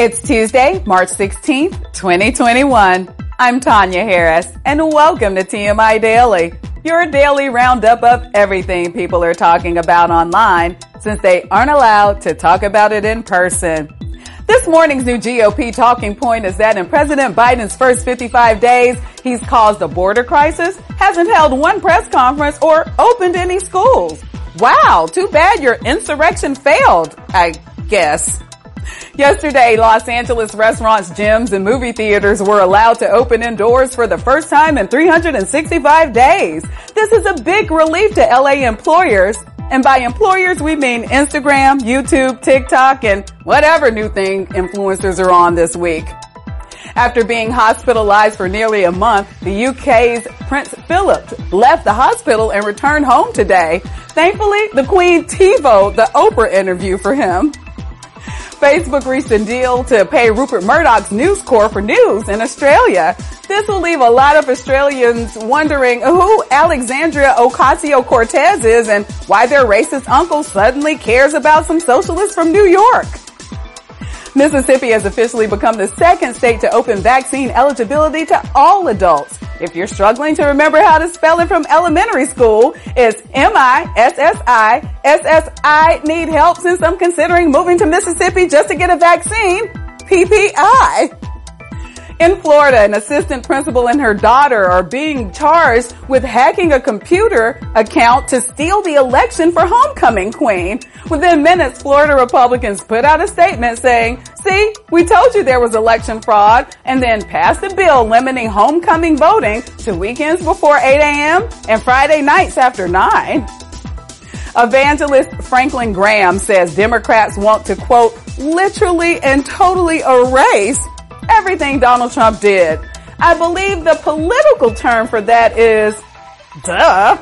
It's Tuesday, March 16th, 2021. I'm Tanya Harris, and welcome to TMI Daily, your daily roundup of everything people are talking about online since they aren't allowed to talk about it in person. This morning's new GOP talking point is that in President Biden's first 55 days, he's caused a border crisis, hasn't held one press conference, or opened any schools. Wow, too bad your insurrection failed, I guess. Yesterday, Los Angeles restaurants, gyms, and movie theaters were allowed to open indoors for the first time in 365 days. This is a big relief to LA employers. And by employers, we mean Instagram, YouTube, TikTok, and whatever new thing influencers are on this week. After being hospitalized for nearly a month, the UK's Prince Philip left the hospital and returned home today. Thankfully, the Queen TiVoed the Oprah interview for him. Facebook reached a deal to pay Rupert Murdoch's News Corp for news in Australia. This will leave a lot of Australians wondering who Alexandria Ocasio-Cortez is and why their racist uncle suddenly cares about some socialists from New York. Mississippi has officially become the second state to open vaccine eligibility to all adults. If you're struggling to remember how to spell it from elementary school, it's M-I-S-S-I-S-S-I. Need help since I'm considering moving to Mississippi just to get a vaccine? PPI. In Florida, an assistant principal and her daughter are being charged with hacking a computer account to steal the election for homecoming queen. Within minutes, Florida Republicans put out a statement saying, see, we told you there was election fraud and then passed a bill limiting homecoming voting to weekends before 8 a.m. and Friday nights after 9. Evangelist Franklin Graham says Democrats want to quote, literally and totally erase everything Donald Trump did. I believe the political term for that is duh.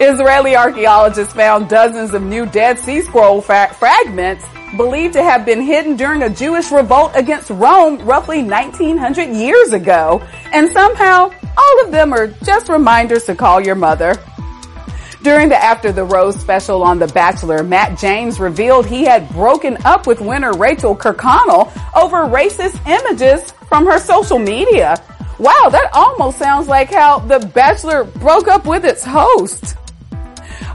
Israeli archaeologists found dozens of new Dead Sea Scroll fa- fragments believed to have been hidden during a Jewish revolt against Rome roughly 1900 years ago. And somehow all of them are just reminders to call your mother. During the After the Rose special on The Bachelor, Matt James revealed he had broken up with winner Rachel Kirkconnell over racist images from her social media. Wow, that almost sounds like how The Bachelor broke up with its host.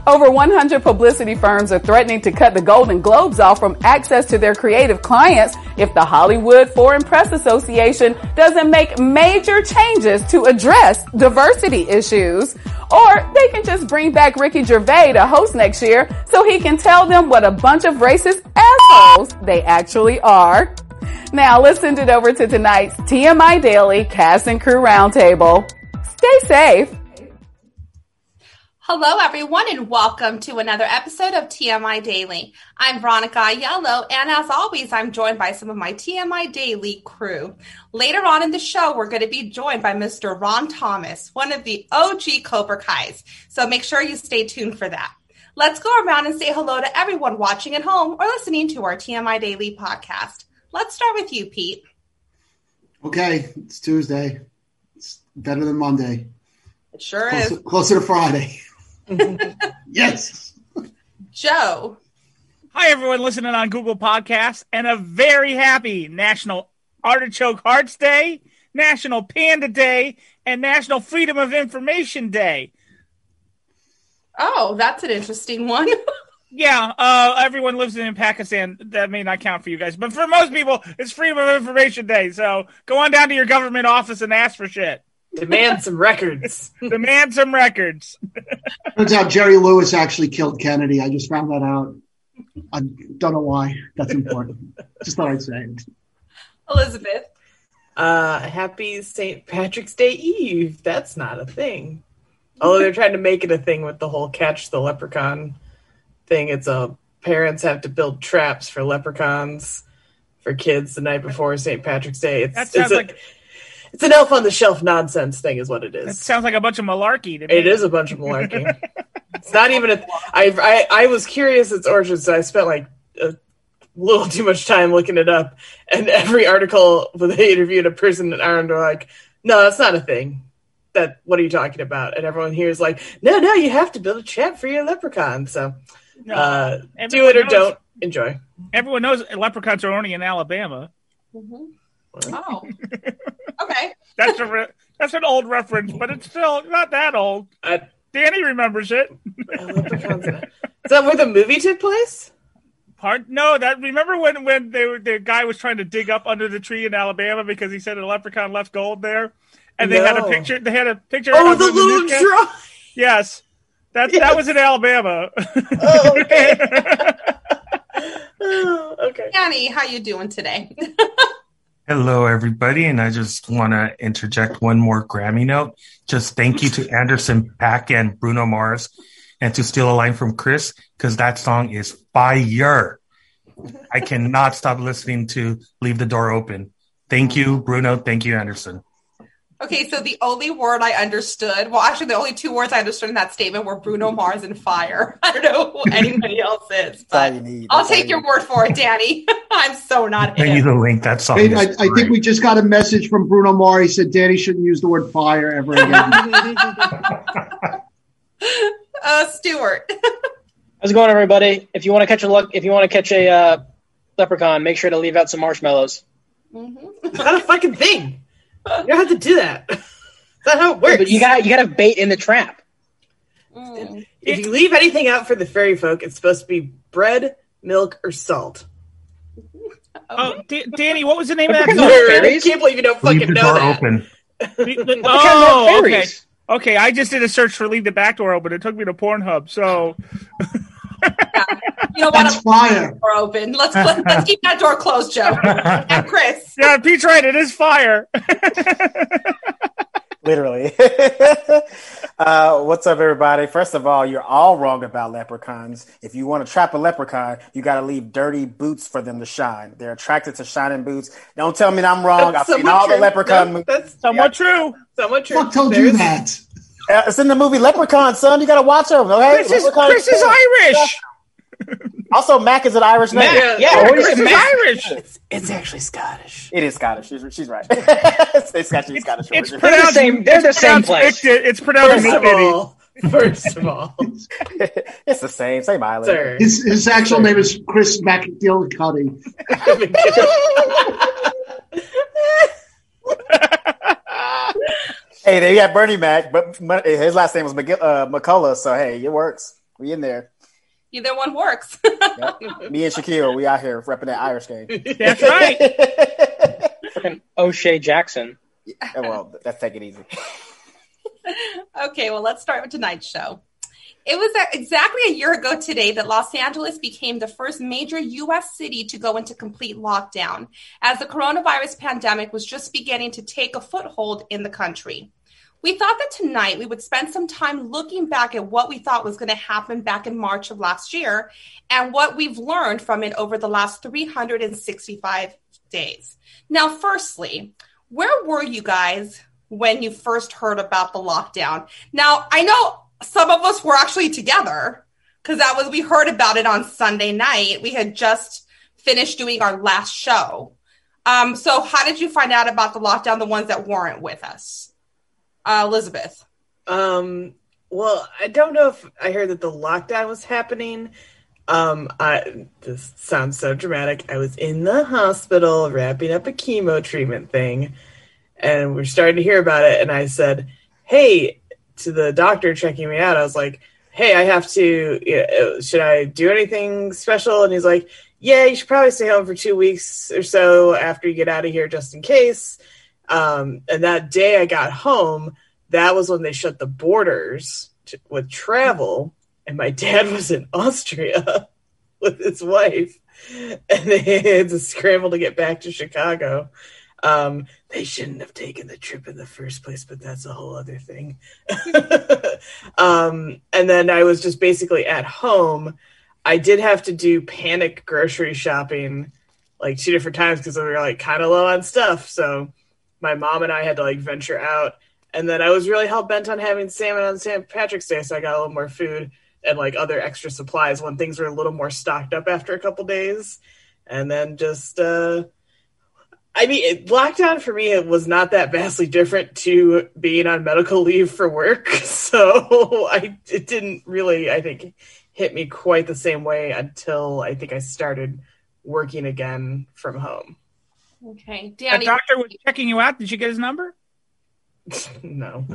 Over 100 publicity firms are threatening to cut the Golden Globes off from access to their creative clients if the Hollywood Foreign Press Association doesn't make major changes to address diversity issues. Or they can just bring back Ricky Gervais to host next year so he can tell them what a bunch of racist assholes they actually are. Now let's send it over to tonight's TMI Daily Cast and Crew Roundtable. Stay safe. Hello, everyone, and welcome to another episode of TMI Daily. I'm Veronica Yellow, and as always, I'm joined by some of my TMI Daily crew. Later on in the show, we're going to be joined by Mr. Ron Thomas, one of the OG Cobra Kais. So make sure you stay tuned for that. Let's go around and say hello to everyone watching at home or listening to our TMI Daily podcast. Let's start with you, Pete. Okay, it's Tuesday. It's better than Monday. It sure Closer, is. closer to Friday. yes. Joe. Hi, everyone listening on Google Podcasts, and a very happy National Artichoke Hearts Day, National Panda Day, and National Freedom of Information Day. Oh, that's an interesting one. Yeah, uh, everyone lives in Pakistan. That may not count for you guys, but for most people, it's Freedom of Information Day. So go on down to your government office and ask for shit. Demand some records. Demand some records. Turns out Jerry Lewis actually killed Kennedy. I just found that out. I don't know why. That's important. just thought I'd say it. Elizabeth. Uh, happy St. Patrick's Day Eve. That's not a thing. Although they're trying to make it a thing with the whole catch the leprechaun thing. It's a parents have to build traps for leprechauns for kids the night before St. Patrick's Day. It's, That it's, sounds a, like it's an elf on the shelf nonsense thing, is what it is. it sounds like a bunch of malarkey. To me. It is a bunch of malarkey. it's not even a. I, I I was curious its origins. So I spent like a little too much time looking it up, and every article where they interviewed a person in Ireland were like, "No, that's not a thing." That what are you talking about? And everyone here is like, "No, no, you have to build a trap for your leprechaun." So No. Uh, do it or knows- don't enjoy. Everyone knows leprechauns are only in Alabama. Mhm. Oh, okay. That's a re- that's an old reference, but it's still not that old. I, Danny remembers it. Leprechauns in- Is that where the movie took place? Part no, that remember when when they were, the guy was trying to dig up under the tree in Alabama because he said a leprechaun left gold there, and they had a picture. They had a picture. Oh, of the little newscast. drawing. Yes, that Yes. that was in Alabama. Oh, okay. Oh, okay. Danny, how you doing today? Hello, everybody, and I just want to interject one more Grammy note. Just thank you to Anderson Paak and Bruno Mars, and to steal a line from Chris because that song is fire. I cannot stop listening to "Leave the Door Open." Thank you, Bruno. Thank you, Anderson. Okay, so the only word I understood, well, actually, the only two words I understood in that statement were Bruno Mars and fire. I don't know who anybody else is, That's all but you need. I'll take you your need. word for it, Danny. I'm so not Send you the link. That song. Hey, is I, I think we just got a message from Bruno Mars. He said Danny shouldn't use the word fire ever again. Uh, Stuart. How's it going, everybody? If you want to catch a look, if you want to catch a uh, leprechaun, make sure to leave out some marshmallows. Mhm. It's not a fucking thing. You don't have to do that. That's not how it works. But you got you got to bait in the trap. Mm. if you leave anything out for the fairy folk, it's supposed to be bread, milk, or salt. oh, D- Danny, what was the name of that song? are I can't believe you don't Leave fucking the know door that. open. Oh, okay. Okay, I just did a search for "Leave the Back Door Open." It took me to Pornhub. So You know what? That's I'm fire. door open. Let's let's, let's keep that door closed, Joe. And Chris. yeah, Pete's right. It is fire. Literally. uh, what's up, everybody? First of all, you're all wrong about leprechauns. If you want to trap a leprechaun, you got to leave dirty boots for them to shine. They're attracted to shining boots. Don't tell me I'm wrong. That's I've seen somewhat all the true. leprechaun No, movies. That's Somewhat true. somewhat true. Fuck told you that. Uh, it's in the movie Leprechaun, son. You got to watch them. Okay? Chris is, Chris is Irish. Also, Mac is an Irish name. Mac, Yeah. yeah, what do Chris is Irish. It's, it's actually Scottish. It is Scottish. She's, she's right. it's Scottish. it's Scottish. It's origin. They're the pronounced. same- they're the it's same pronounced place. Mick- It's pronounced First of Mick all, first of all, it's the same, same island. sir. His, his actual name is Chris McGillicuddy. Hey, there you got Bernie Mac, but but his last name was McGill, uh, McCullough, so hey, it works. We in there. Either one works. Yep. Me and Shaquille, we out here repping that Irish game. That's right. Fucking O'Shea Jackson. well, let's take it easy. okay, well, let's start with tonight's show. It was uh, exactly a year ago today that Los Angeles became the first major U.S. city to go into complete lockdown, as the coronavirus pandemic was just beginning to take a foothold in the country. We thought that tonight we would spend some time looking back at what we thought was going to happen back in March of last year and what we've learned from it over the last 365 days. Now, firstly, where were you guys when you first heard about the lockdown? Now, I know some of us were actually together because that was we heard about it on Sunday night. We had just finished doing our last show. Um, so, how did you find out about the lockdown? The ones that weren't with us, uh, Elizabeth. Um, well, I don't know if I heard that the lockdown was happening. Um, I this sounds so dramatic. I was in the hospital wrapping up a chemo treatment thing, and we're starting to hear about it. And I said, "Hey," to the doctor checking me out. I was like, "Hey, I have to. you know, Should I do anything special?" And he's like, "Yeah, you should probably stay home for two weeks or so after you get out of here, just in case." Um, and that day I got home, that was when they shut the borders to, with travel. And my dad was in Austria with his wife, and they had to scramble to get back to Chicago. Um, they shouldn't have taken the trip in the first place, but that's a whole other thing. um, and then I was just basically at home. I did have to do panic grocery shopping like two different times because we were like kind of low on stuff. So my mom and I had to like venture out. And then I was really hell bent on having salmon on St. Patrick's Day, so I got a little more food and like other extra supplies when things were a little more stocked up after a couple days. And then just uh I mean, it, lockdown for me it was not that vastly different to being on medical leave for work. So I it didn't really, I think, hit me quite the same way until I think I started working again from home. Okay, The Danny. doctor was checking you out. Did you get his number? no.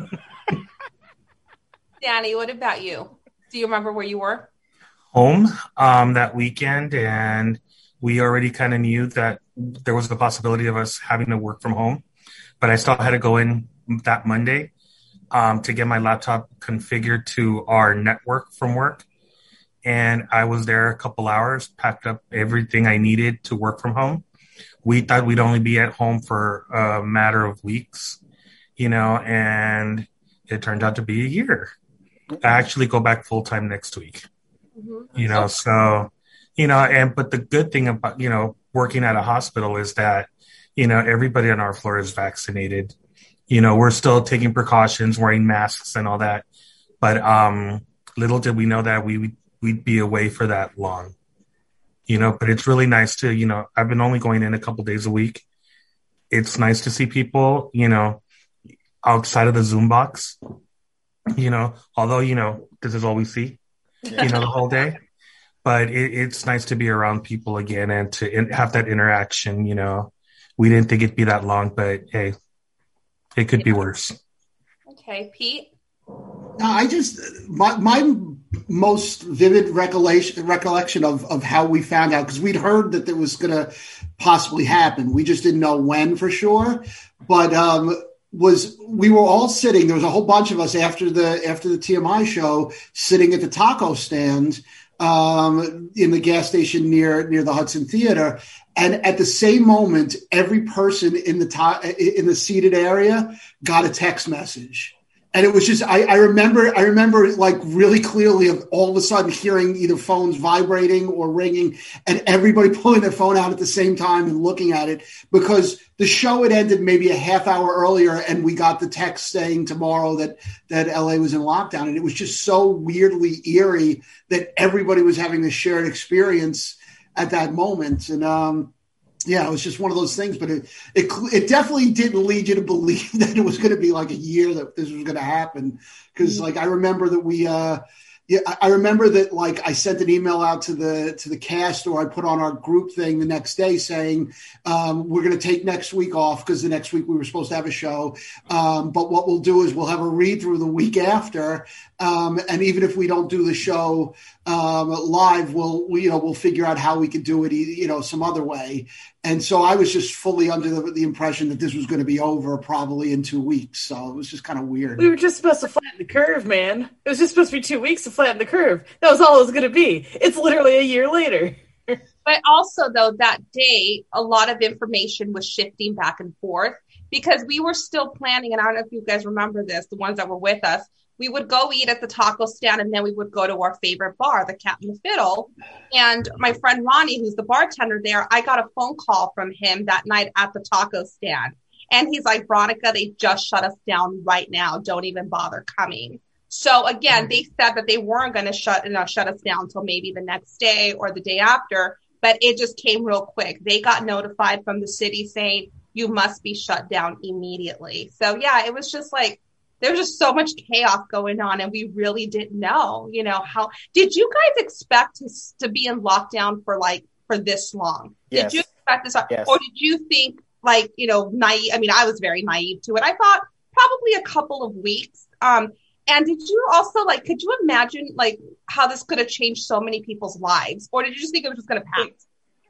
Danny, what about you? Do you remember where you were? home um, that weekend, and we already kind of knew that there was the possibility of us having to work from home. But I still had to go in that Monday um, to get my laptop configured to our network from work. And I was there a couple hours, packed up everything I needed to work from home. We thought we'd only be at home for a matter of weeks, you know, and it turned out to be a year. I actually go back full time next week you know so you know and but the good thing about you know working at a hospital is that you know everybody on our floor is vaccinated. You know we're still taking precautions wearing masks and all that but um little did we know that we we'd be away for that long you know but it's really nice to you know i've been only going in a couple days a week. It's nice to see people you know outside of the zoom box you know although you know this is all we see you know the whole day. But it, it's nice to be around people again and to in, have that interaction you know. We didn't think it'd be that long but hey it could be worse. Okay, Pete. No, I just my my most vivid recollection recollection of of how we found out because we'd heard that there was going to possibly happen. We just didn't know when for sure, but um, was we were all sitting. There was a whole bunch of us after the after the TMI show sitting at the taco stand um, in the gas station near near the Hudson Theater, and at the same moment, every person in the ta- in the seated area got a text message and it was just I, I remember I remember like really clearly of all of a sudden hearing either phones vibrating or ringing and everybody pulling their phone out at the same time and looking at it because the show had ended maybe a half hour earlier and we got the text saying tomorrow that that LA was in lockdown. And it was just so weirdly eerie that everybody was having this shared experience at that moment. And um yeah, it was just one of those things, but it it it definitely didn't lead you to believe that it was going to be like a year that this was going to happen. Because like I remember that we, uh, yeah, I- I remember that like I sent an email out to the to the cast, or I put on our group thing the next day saying um, we're going to take next week off because the next week we were supposed to have a show. Um, but what we'll do is we'll have a read through the week after, um, and even if we don't do the show um, live, we'll we, you know we'll figure out how we can do it, e- you know, some other way. And so I was just fully under the, the impression that this was going to be over probably in two weeks. So it was just kind of weird. We were just supposed to flatten the curve, man. It was just supposed to be two weeks to flatten the curve. That was all it was going to be. It's literally a year later. But also, though, that day, a lot of information was shifting back and forth because we were still planning. And I don't know if you guys remember this, the ones that were with us. We would go eat at the taco stand and then we would go to our favorite bar, the Cat and the Fiddle. And my friend Ronnie, who's the bartender there, I got a phone call from him that night at the taco stand. And he's like, Veronica, they just shut us down right now. Don't even bother coming. So again, they said that they weren't going to shut, you know, shut us down until maybe the next day or the day after, but it just came real quick. They got notified from the city saying you must be shut down immediately. So yeah, it was just like there was just so much chaos going on, and we really didn't know, you know, how. Did you guys expect to, to be in lockdown for like for this long? Yes. Did you expect this, Yes. or did you think like you know naive? I mean, I was very naive to it. I thought probably a couple of weeks. Um, and did you also like? Could you imagine like how this could have changed so many people's lives, or did you just think it was just going to pass?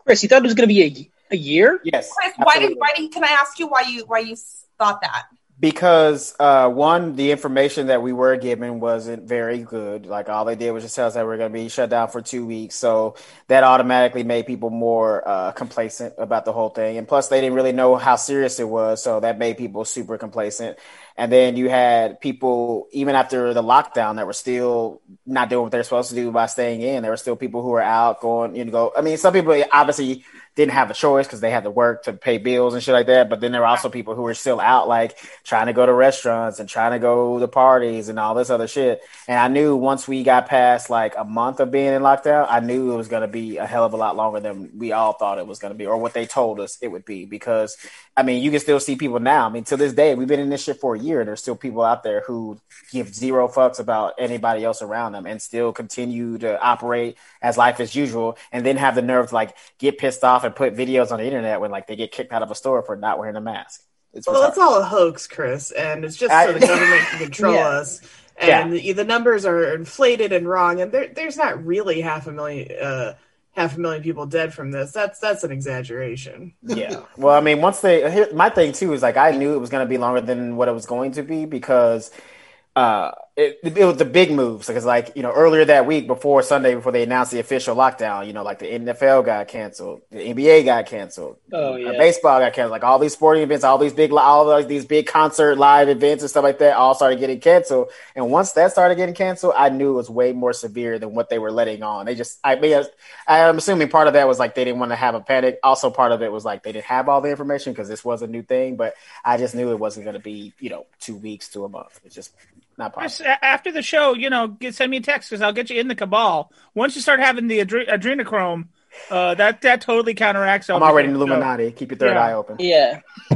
Chris, you thought it was going to be a, a year? Yes. Chris, why did why did can I ask you why you why you thought that? Because uh, one, the information that we were given wasn't very good. Like all they did was just tell us that we're going to be shut down for two weeks, so that automatically made people more uh, complacent about the whole thing. And plus, they didn't really know how serious it was, so that made people super complacent. And then you had people, even after the lockdown, that were still not doing what they're supposed to do by staying in. There were still people who were out going, you know, go. I mean, some people obviously didn't have a choice because they had to work to pay bills and shit like that. But then there were also people who were still out, like trying to go to restaurants and trying to go to parties and all this other shit. And I knew once we got past like a month of being in lockdown, I knew it was going to be a hell of a lot longer than we all thought it was going to be, or what they told us it would be. Because I mean, you can still see people now. I mean, to this day, we've been in this shit for a year. There's still people out there who give zero fucks about anybody else around them and still continue to operate as life as usual, and then have the nerve to like get pissed off and put videos on the internet when like they get kicked out of a store for not wearing a mask. It's Well, it's all a hoax, Chris, and it's just I- so the government can control Yeah. us. And the, the numbers are inflated and wrong, and there, there's not really half a million, uh, half a million people dead from this. That's that's an exaggeration. yeah. Well, I mean, once they, here- my thing too is like I knew it was going to be longer than what it was going to be because uh, it, it was the big moves because like you know earlier that week before Sunday before they announced the official lockdown, you know like the NFL got canceled, the NBA got canceled, Oh uh, yeah. baseball got canceled, like all these sporting events, all these big, all of these big concert live events and stuff like that, all started getting canceled. And once that started getting canceled, I knew it was way more severe than what they were letting on. They just, I mean, I'm assuming part of that was like they didn't want to have a panic. Also, part of it was like they didn't have all the information because this was a new thing. But I just knew it wasn't going to be, you know, two weeks to a month. It's just not possible. a- after the show, you know, get, send me a text because I'll get you in the cabal. Once you start having the adre- adrenochrome, uh, that that totally counteracts. I'm already in Illuminati. Keep your third Yeah. eye open. Yeah.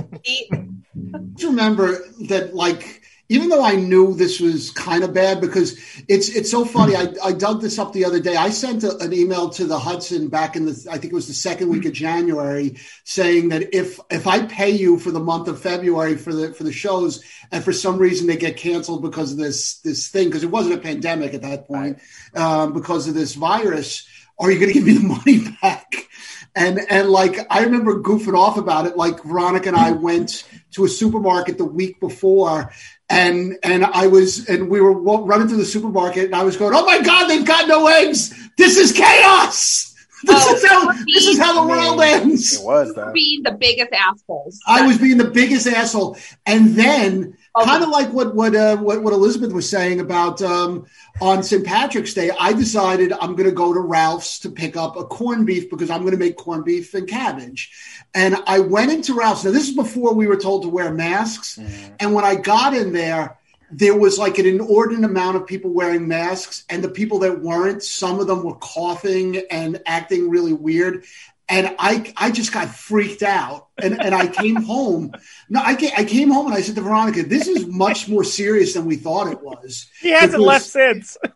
just remember that like even though I knew this was kind of bad because it's it's so funny. I, I dug this up the other day. I sent a, an email to the Hudson back in the I think it was the second week of January saying that if if I pay you for the month of February for the for the shows and for some reason they get canceled because of this this thing because it wasn't a pandemic at that point um, because of this virus, are you going to give me the money back? And and like I remember goofing off about it. Like Veronica and I went to a supermarket the week before, and and I was and we were running through the supermarket, and I was going, "Oh my God, they've got no eggs! This is chaos! This Oh, is how this is how the world ends." It was though. being the biggest assholes. I was being the biggest asshole, and then Okay. Kind of like what what, uh, what what Elizabeth was saying about um, on St. Patrick's Day. I decided I'm going to go to Ralph's to pick up a corned beef because I'm going to make corned beef and cabbage. And I went into Ralph's. Now this is before we were told to wear masks. And when I got in there, there was like an inordinate amount of people wearing masks, and the people that weren't, some of them were coughing and acting really weird. And I, I just got freaked out, and, and I came home. No, I came, I came home and I said to Veronica, "This is much more serious than we thought it was." He hasn't Because- left since.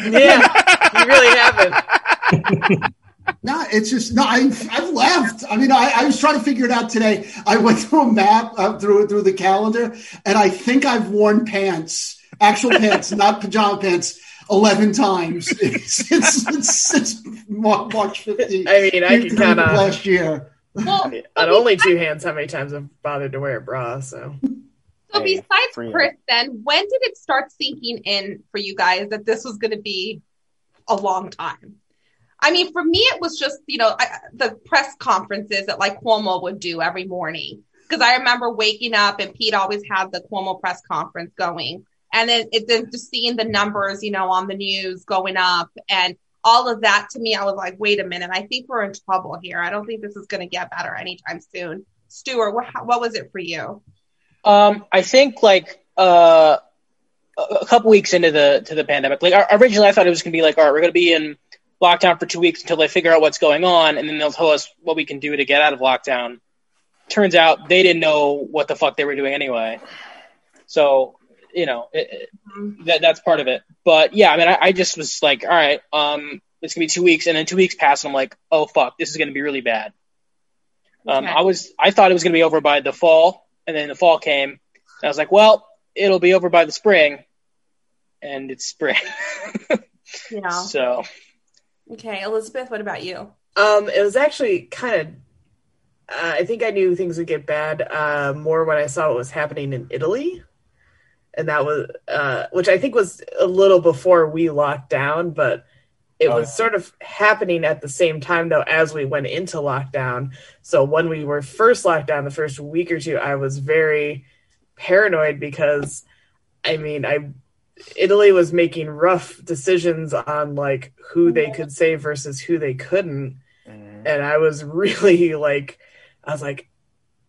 Yeah, you really haven't. No, it's just no. I've I've left. I mean, I, I was trying to figure it out today. I went through a map uh, through through the calendar, and I think I've worn pants, actual pants, not pajama pants, eleven times. since, it's it's, it's March fifteenth. I mean, I can count on- last year. well, On only two hands, how many times I've bothered to wear a bra? So So Hey, besides free Chris, then when did it start sinking in for you guys that this was going to be a long time? I mean, for me, it was just you know I, the press conferences that like Cuomo would do every morning because I remember waking up and Pete always had the Cuomo press conference going, and then it just seeing the numbers you know on the news going up and all of that to me, I was like, wait a minute, I think we're in trouble here. I don't think this is going to get better anytime soon. Stuart, what, what was it for you? Um, I think like uh, a couple weeks into the to the pandemic, like originally I thought it was gonna be like, all right, we're gonna be in lockdown for two weeks until they figure out what's going on, and then they'll tell us what we can do to get out of lockdown. Turns out they didn't know what the fuck they were doing anyway. So you know it, it- that that's part of it. But yeah, I mean, I, I just was like, all right, um, it's gonna be two weeks, and then two weeks passed, and I'm like, oh fuck, this is gonna be really bad. Um, Okay. I was I thought it was gonna be over by the fall, and then the fall came, and I was like, well, it'll be over by the spring, and it's spring. Yeah. so Okay, Elizabeth, what about you? Um, it was actually kind of. Uh, I think I knew things would get bad uh, more when I saw what was happening in Italy, and that was uh, which I think was a little before we locked down, but it Oh, was yeah. sort of happening at the same time though as we went into lockdown. So when we were first locked down, the first week or two, I was very paranoid because, I mean, I Italy was making rough decisions on like who they could save versus who they couldn't and I was really like, I was like,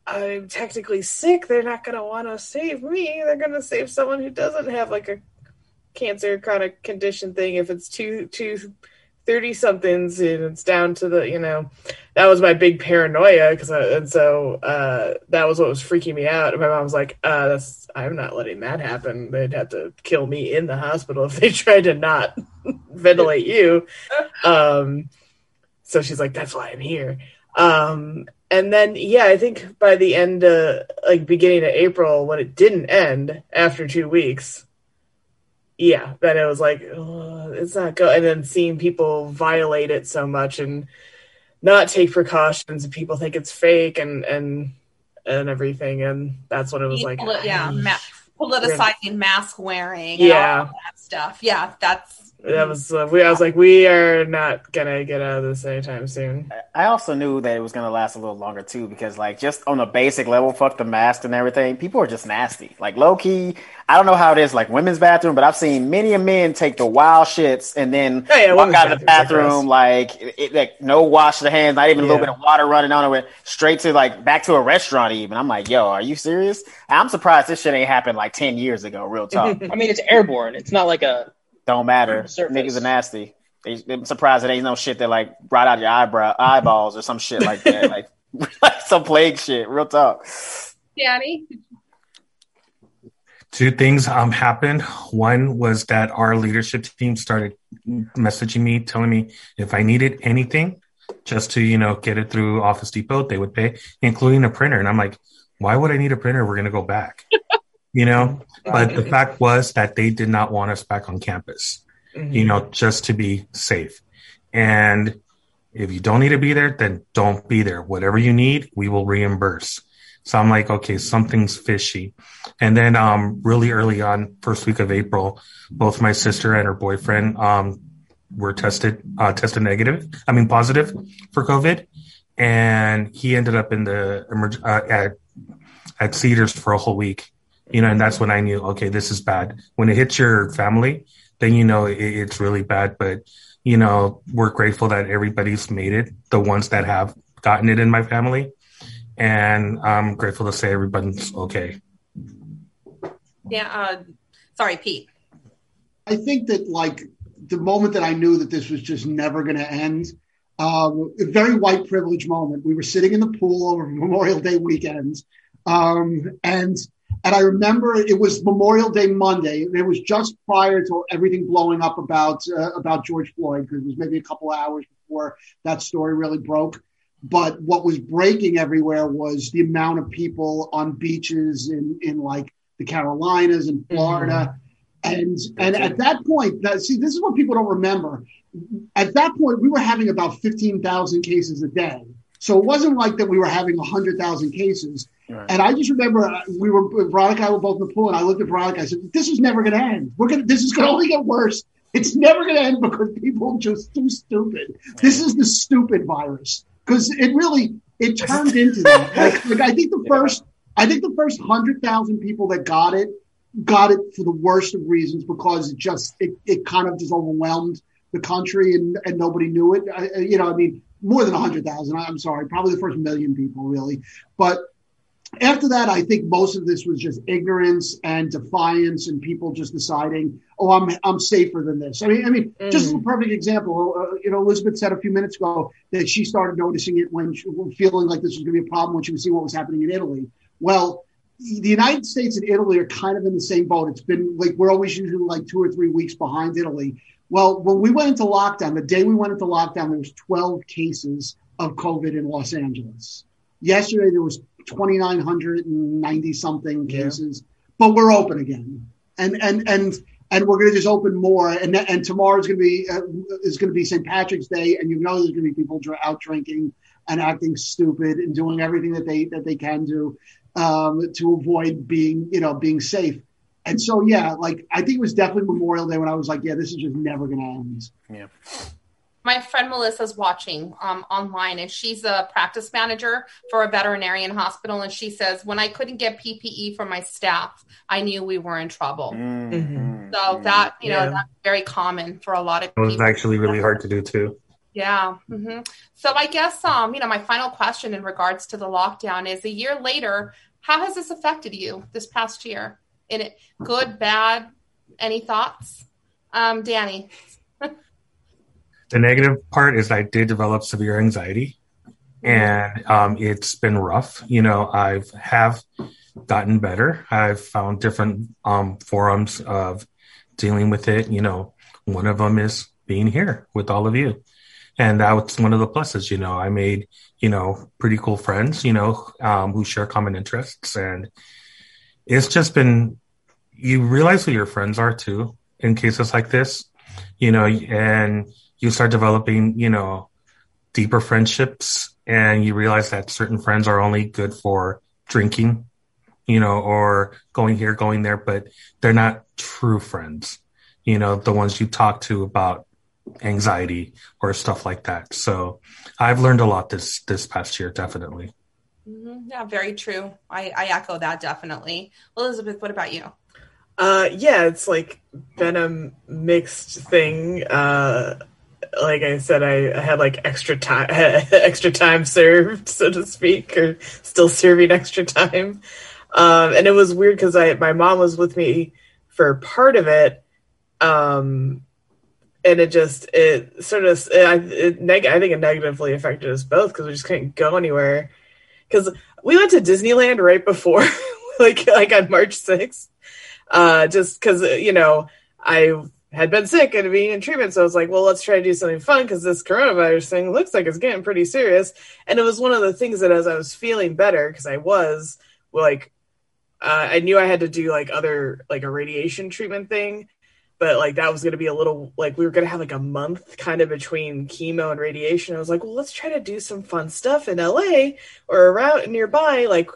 I'm technically sick. They're not going to want to save me. They're going to save someone who doesn't have like a cancer chronic condition thing. If it's two two 30 somethings and it's down to the you know that was my big paranoia because and so uh, that was what was freaking me out and my mom was like uh, that's i'm not letting that happen they'd have to kill me in the hospital if they tried to not ventilate you um, so she's like that's why i'm here um, and then yeah i think by the end uh, like beginning of april when it didn't end after two weeks yeah, then it was like, oh, it's not good. And then seeing people violate it so much and not take precautions, and people think it's fake and and and everything, and that's what it was like. Yeah, ma- politicizing mask wearing. yeah, that stuff. Yeah, that's that was uh, we. I was like, we are not gonna get out of this anytime soon. I also knew that it was gonna last a little longer too, because like just on a basic level, fuck the mask and everything. People are just nasty. Like low key, I don't know how it is like women's bathroom, but I've seen many a men take the wild shits and then Oh, yeah, walk out of the bathroom like it, like no wash of the hands, not even a little bit of water running on it, straight to like back to a restaurant. Even I'm like, yo, are you serious? I'm surprised this shit ain't happened like ten years ago. Real talk. I mean, it's airborne. It's not like a Don't matter. Niggas are nasty. They, I'm surprised it ain't no shit that like right out your eyebrow eyeballs or some shit like that. like, like some plague shit. Real talk. Danny. Two things um happened. One was that our leadership team started messaging me, telling me if I needed anything, just to you know get it through Office Depot, they would pay, including a printer. And I'm like, why would I need a printer? We're gonna go back, you know. But the fact was that they did not want us back on campus, you know, just to be safe. And if you don't need to be there, then don't be there. Whatever you need, we will reimburse. So I'm like, okay, something's fishy. And then, um, really early on, first week of April, both my sister and her boyfriend, um, were tested, uh, tested negative. I mean, positive for COVID. And he ended up in the emerg- uh, at, at Cedars for a whole week, you know, and that's when I knew, okay, this is bad. When it hits your family, then you know it, it's really bad. But, you know, we're grateful that everybody's made it, the ones that have gotten it in my family. And I'm grateful to say everybody's okay. Yeah. Uh, sorry, Pete. I think that like the moment that I knew that this was just never going to end, um, a very white privilege moment. We were sitting in the pool over Memorial Day weekend, um, and and I remember it was Memorial Day Monday. It was just prior to everything blowing up about uh, about George Floyd because it was maybe a couple hours before that story really broke. But what was breaking everywhere was the amount of people on beaches in in like the Carolinas and Florida. And and at that point, that, see, this is what people don't remember. At that point, we were having about fifteen thousand cases a day. So it wasn't like that we were having hundred thousand cases. Right. And I just remember uh, we were Veronica and I were both in the pool, and I looked at Veronica. I said, "This is never going to end. We're gonna. This is going to only get worse. It's never going to end because people are just too stupid. This is the stupid virus because it really it turned into that. Like, like I think the first, I think the first hundred thousand people that got it got it for the worst of reasons because it just it, it kind of just overwhelmed the country and, and nobody knew it. I- you know, I mean, more than a hundred thousand. I'm sorry, probably the first million people really, but after that, I think most of this was just ignorance and defiance, and people just deciding, "Oh, I'm I'm safer than this." I mean, I mean, just as a perfect example, uh, you know, Elizabeth said a few minutes ago that she started noticing it when she, feeling like this was going to be a problem when she was seeing what was happening in Italy. Well, the United States and Italy are kind of in the same boat. It's been like we're always usually like two or three weeks behind Italy. Well, when we went into lockdown, the day we went into lockdown, there was 12 cases of COVID in Los Angeles. Yesterday there was 2,990 something Yeah. cases, but we're open again, and and and and we're going to just open more. And and tomorrow is going to be uh, is going to be St. Patrick's Day, and you know there's going to be people out drinking and acting stupid and doing everything that they that they can do um, to avoid being you know being safe. And so yeah, like I think it was definitely Memorial Day when I was like, yeah, this is just never going to end. Yeah. My friend Melissa's watching um, online, and she's a practice manager for a veterinarian hospital. And she says, when I couldn't get PPE for my staff, I knew we were in trouble. Mhm. So that you know Yeah. that's very common for a lot of It was people. actually really hard to do too. Yeah. hmm So I guess, um, you know, my final question in regards to the lockdown is: a year later, how has this affected you this past year? In it, good, bad? Any thoughts, um, Danny? The negative part is I did develop severe anxiety, and um, it's been rough. You know, I've have gotten better. I've found different um, forums of dealing with it. You know, one of them is being here with all of you. And that's one of the pluses, you know, I made, you know, pretty cool friends, you know, um, who share common interests. And it's just been, you realize who your friends are too in cases like this, you know, and you start developing, you know, deeper friendships and you realize that certain friends are only good for drinking, you know, or going here, going there, but they're not true friends, you know, the ones you talk to about anxiety or stuff like that. So I've learned a lot this this past year, definitely. Mm-hmm. Yeah, very true. I, I echo that definitely. Elizabeth, what about you? Uh, yeah, it's like been a mixed thing. Uh, like I said, I, I had like extra time, extra time served, so to speak, or still serving extra time. Um, and it was weird because I my mom was with me for part of it, um, and it just it sort of it, it neg- I think it negatively affected us both because we just couldn't go anywhere. Because we went to Disneyland right before, like like on March sixth, uh, just because you know I had been sick and being in treatment, so I was like, well, let's try to do something fun because this coronavirus thing looks like it's getting pretty serious. And it was one of the things that as I was feeling better, because I was like, uh, I knew I had to do like other like a radiation treatment thing but like that was going to be a little like we were going to have like a month kind of between chemo and radiation. I was like, well, let's try to do some fun stuff in LA or around nearby. Like,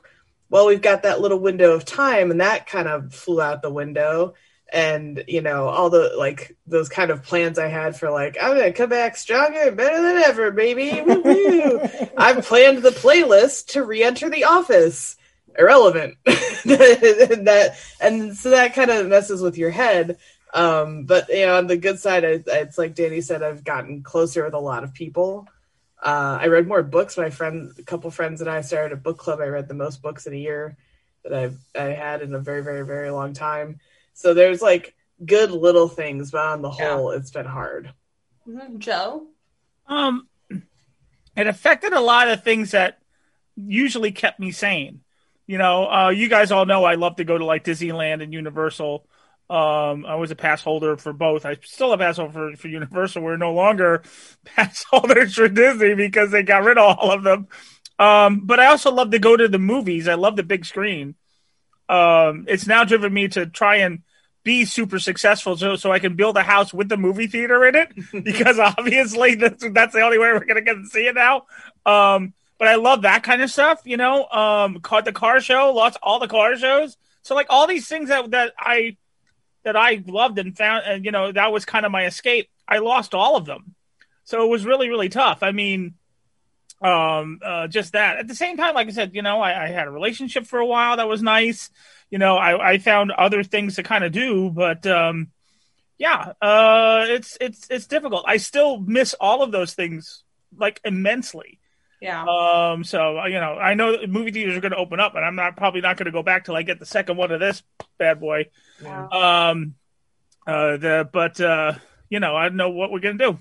well, we've got that little window of time, and that kind of flew out the window. And you know, all the like those kind of plans I had for like I'm gonna come back stronger and better than ever, baby. I've planned the playlist to re-enter the office. Irrelevant. that and so that kind of messes with your head um, but you know, on the good side, I, it's like Danny said, I've gotten closer with a lot of people. Uh, I read more books. My friend, a couple friends and I started a book club. I read the most books in a year that I've I had in a very, very, very long time. So there's like good little things, but on the whole, yeah. it's been hard. Mm-hmm. Joe, um, it affected a lot of things that usually kept me sane. You know, uh, you guys all know I love to go to like Disneyland and Universal. Um, I was a pass holder for both. I still a pass holder for, for Universal. We're no longer pass holders for Disney because they got rid of all of them. Um, but I also love to go to the movies. I love the big screen. Um, it's now driven me to try and be super successful so, so I can build a house with the movie theater in it because obviously that's, that's the only way we're going to get to see it now. Um, but I love that kind of stuff, you know, um, caught the car show, lots, all the car shows. So like all these things that, that I, that I loved and found, and you know, that was kind of my escape. I lost all of them, so it was really, really tough. I mean, um, uh, just that. At the same time, like I said, you know, I, I had a relationship for a while that was nice. You know, I, I found other things to kind of do, but um, yeah, uh, it's it's it's difficult. I still miss all of those things like immensely. Yeah. Um. So you know, I know movie theaters are going to open up, and I'm not probably not going to go back till I get the second one of this bad boy. Yeah. Um. Uh. The but uh. You know, I don't know what we're going to do.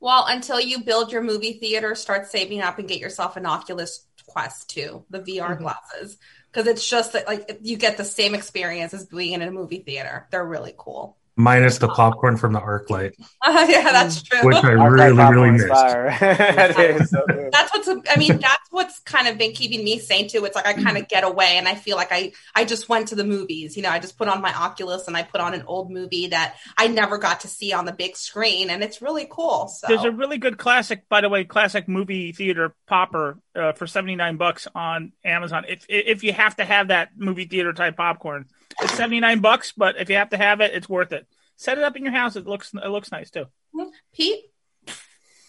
Well, until you build your movie theater, start saving up and get yourself an Oculus Quest 2, the VR mm-hmm. glasses, because it's just that like you get the same experience as being in a movie theater. They're really cool minus the popcorn from the ArcLight. Uh, yeah, that's true. Which I really, really missed. that so that's what's. I mean, that's what's kind of been keeping me sane too. It's like I kind of get away, and I feel like I I just went to the movies. You know, I just put on my Oculus and I put on an old movie that I never got to see on the big screen, and it's really cool. So there's a really good classic, by the way, classic movie theater popper uh, for seventy nine bucks on Amazon. If if you have to have that movie theater type popcorn. It's seventy nine bucks, but if you have to have it, it's worth it. Set it up in your house. It looks it looks nice too. Pete.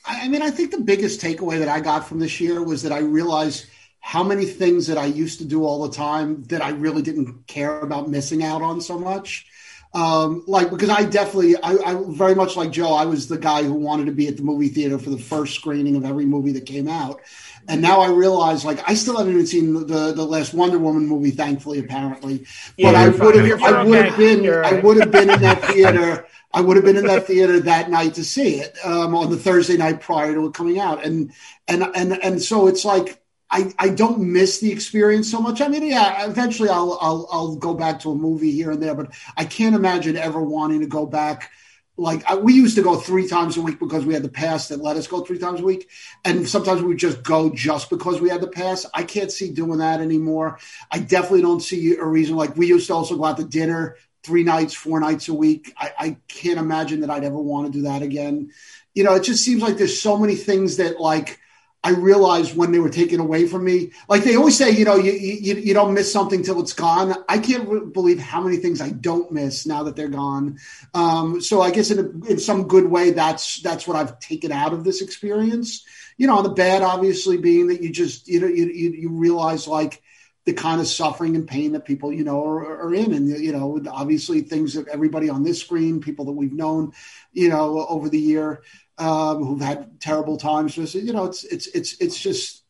I mean, I think the biggest takeaway that I got from this year was that I realized how many things that I used to do all the time that I really didn't care about missing out on so much. Um, like because I definitely, I, I very much like Joe. I was the guy who wanted to be at the movie theater for the first screening of every movie that came out, and now I realize like I still haven't even seen the the last Wonder Woman movie. Thankfully, apparently, Yeah, but I would have, I would have okay. been, You're I would have been in that theater. I would have been in that theater that night to see it um, on the Thursday night prior to it coming out, and and and and so it's like I, I don't miss the experience so much. I mean, yeah, eventually I'll, I'll I'll go back to a movie here and there, but I can't imagine ever wanting to go back. Like I, we used to go three times a week because we had the pass that let us go three times a week, and sometimes we would just go just because we had the pass. I can't see doing that anymore. I definitely don't see a reason. Like we used to also go out to dinner three nights, four nights a week. I, I can't imagine that I'd ever want to do that again. You know, it just seems like there's so many things that like I realized when they were taken away from me. Like they always say, you know, you you, you don't miss something till it's gone. I can't re- believe how many things I don't miss now that they're gone. Um, so I guess in a, in some good way, that's that's what I've taken out of this experience. You know, on the bad, obviously, being that you just you know you you, you realize like the kind of suffering and pain that people you know are, are in and you know obviously things that everybody on this screen people that we've known you know over the year um, who've had terrible times just you know it's it's it's it's just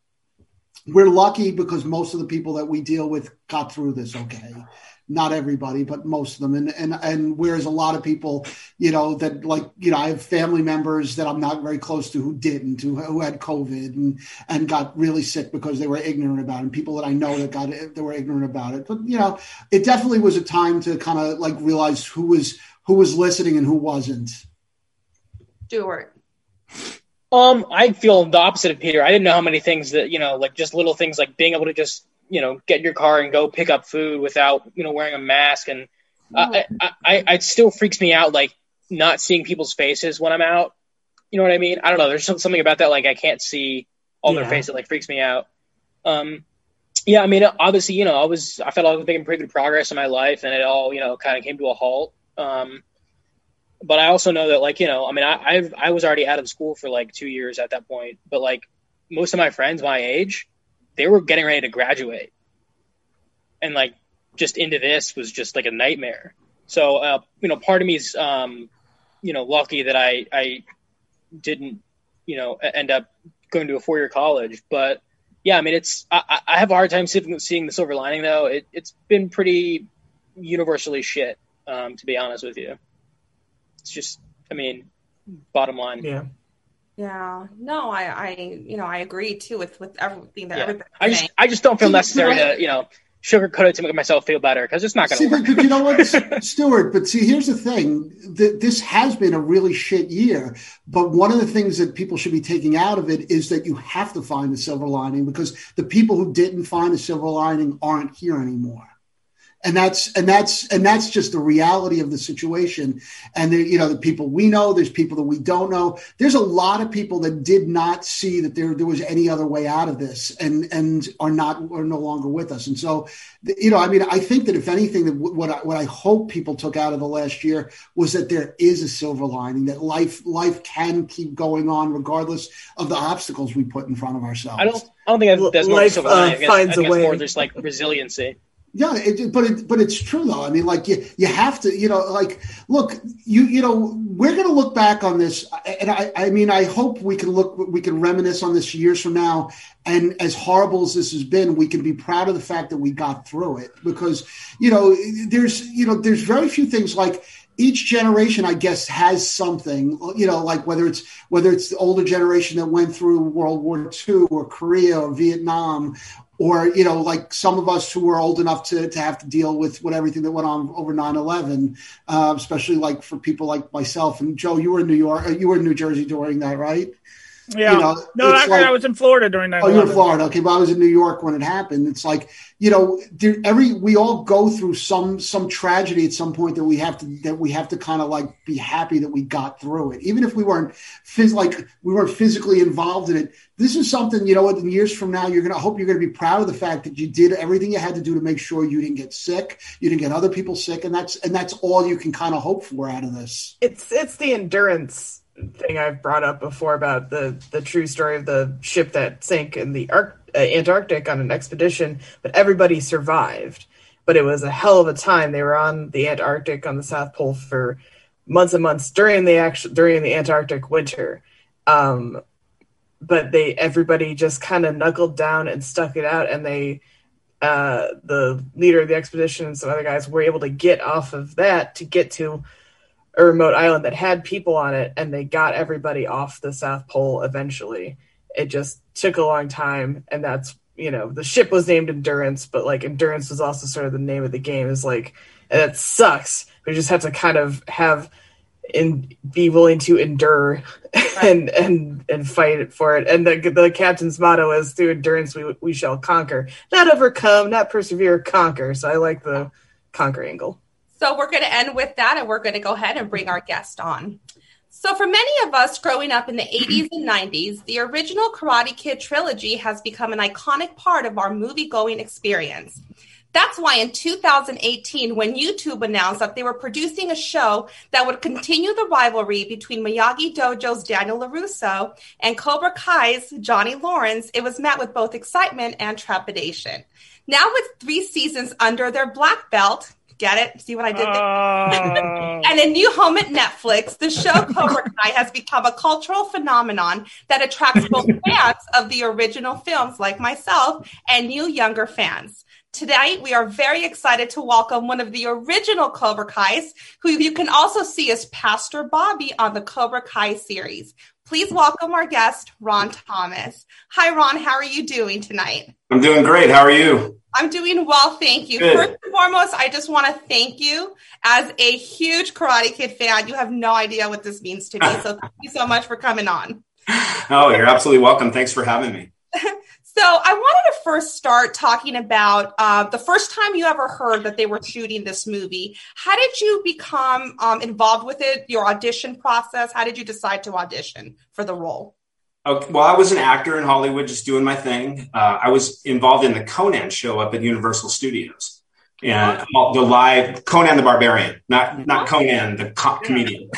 we're lucky because most of the people that we deal with got through this okay. Not everybody but most of them. And and and whereas a lot of people you know that like you know i have family members that i'm not very close to who didn't who, who had covid and and got really sick because they were ignorant about it. And people that i know that got it they were ignorant about it. But you know it definitely was a time to kind of like realize who was who was listening and who wasn't. Stuart. Um, I feel the opposite of Peter. I didn't know how many things that you know, like just little things like being able to just you know get in your car and go pick up food without you know wearing a mask, and I, I, I, it still freaks me out like not seeing people's faces when I'm out. You know what I mean? I don't know. There's some- something about that like I can't see all their Yeah. faces. Like freaks me out. Um, yeah, I mean, obviously, you know, I was I felt I was making pretty good progress in my life, and it all you know kind of came to a halt. Um, but I also know that like you know I mean I I've, I was already out of school for like two years at that point but like most of my friends my age they were getting ready to graduate. And like just into this was just like a nightmare. So uh, you know part of me is um, you know lucky that I I didn't you know end up going to a four year college. But yeah I mean it's I, I- have a hard time seeing, seeing the silver lining though. It, it's been pretty universally shit um, to be honest with you it's just i mean bottom line Yeah. Yeah. No, I, I, you know, I agree too with with everything that Yeah. everybody's i just saying. i just don't feel necessary to you know sugarcoat it to make myself feel better because it's not going to but, work but you know what, Stuart? But see, here's the thing: that this has been a really shit year. But one of the things that people should be taking out of it is that you have to find a silver lining because the people who didn't find a silver lining aren't here anymore. And that's and that's and that's just the reality of the situation. And there, you know, the people we know, there's people that we don't know. There's a lot of people that did not see that there there was any other way out of this, and and are not are no longer with us. And so you know, I mean, I think that if anything, that what I, what I hope people took out of the last year was that there is a silver lining, that life life can keep going on regardless of the obstacles we put in front of ourselves. i don't i don't think that- that's more Life, silver uh, lining. I think finds I think a it's more way. just like resiliency Yeah, it, but it, but it's true though. I mean, like you you have to, you know, like look, you you know, we're to look back on this, and I I mean, I hope we can look, we can reminisce on this years from now, and as horrible as this has been, we can be proud of the fact that we got through it because you know, there's you know, there's very few things like each generation i guess has something you know like whether it's whether it's the older generation that went through world war ii or korea or vietnam or you know like some of us who were old enough to, to have to deal with what everything that went on over 9-11 uh, especially like for people like myself and joe you were in new york uh, you were in new jersey during that right Yeah. You know, no, actually, like- I was in Florida during that. Oh, you're in Florida. Okay, but I was in New York when it happened. It's like you know, there, every we all go through some some tragedy at some point that we have to that we have to kind of like be happy that we got through it, even if we weren't phys- like we weren't physically involved in it. This is something you know. what, In years from now, you're gonna hope you're gonna be proud of the fact that you did everything you had to do to make sure you didn't get sick, you didn't get other people sick, and that's and that's all you can kind of hope for out of this. It's it's the endurance thing I've brought up before about the the true story of the ship that sank in the Arc, uh, Antarctic on an expedition, but everybody survived. but it was a hell of a time. They were on the Antarctic on the South Pole for months and months during the actual during the Antarctic winter. Um, but they everybody just kind of knuckled down and stuck it out, and they uh, the leader of the expedition and some other guys were able to get off of that to get to a remote island that had people on it, and they got everybody off the South Pole eventually. It just took a long time, and that's you know the ship was named Endurance, but like Endurance was also sort of the name of the game. Is like and it sucks. We just have to kind of have and be willing to endure and and and fight for it. And the the captain's motto is through endurance we we shall conquer, not overcome, not persevere, conquer. So I like the conquer angle. So we're going to end with that, and we're going to go ahead and bring our guest on. So, for many of us growing up in the 80s and 90s, the original Karate Kid trilogy has become an iconic part of our movie going experience. That's why in 2018, when YouTube announced that they were producing a show that would continue the rivalry between Miyagi Dojo's Daniel LaRusso and Cobra Kai's Johnny Lawrence, it was met with both excitement and trepidation. Now, with three seasons under their black belt, Get it? See what I did there? Oh. and a new home at Netflix, the show Cobra Kai has become a cultural phenomenon that attracts both fans of the original films like myself and new younger fans. Tonight, we are very excited to welcome one of the original Cobra Kai's, who you can also see as Pastor Bobby on the Cobra Kai series. Please welcome our guest, Ron Thomas. Hi, Ron. How are you doing tonight? I'm doing great. How are you? I'm doing well, thank you. Good. First and foremost, I just want to thank you as a huge Karate Kid fan. You have no idea what this means to me. So thank you so much for coming on. Oh, you're absolutely welcome. Thanks for having me. So I wanted to first start talking about uh, the first time you ever heard that they were shooting this movie. How did you become um, involved with it? Your audition process? How did you decide to audition for the role? Okay, well, I was an actor in Hollywood, just doing my thing. Uh, I was involved in the Conan show up at Universal Studios, and the live Conan the Barbarian, not not Conan the co- comedian.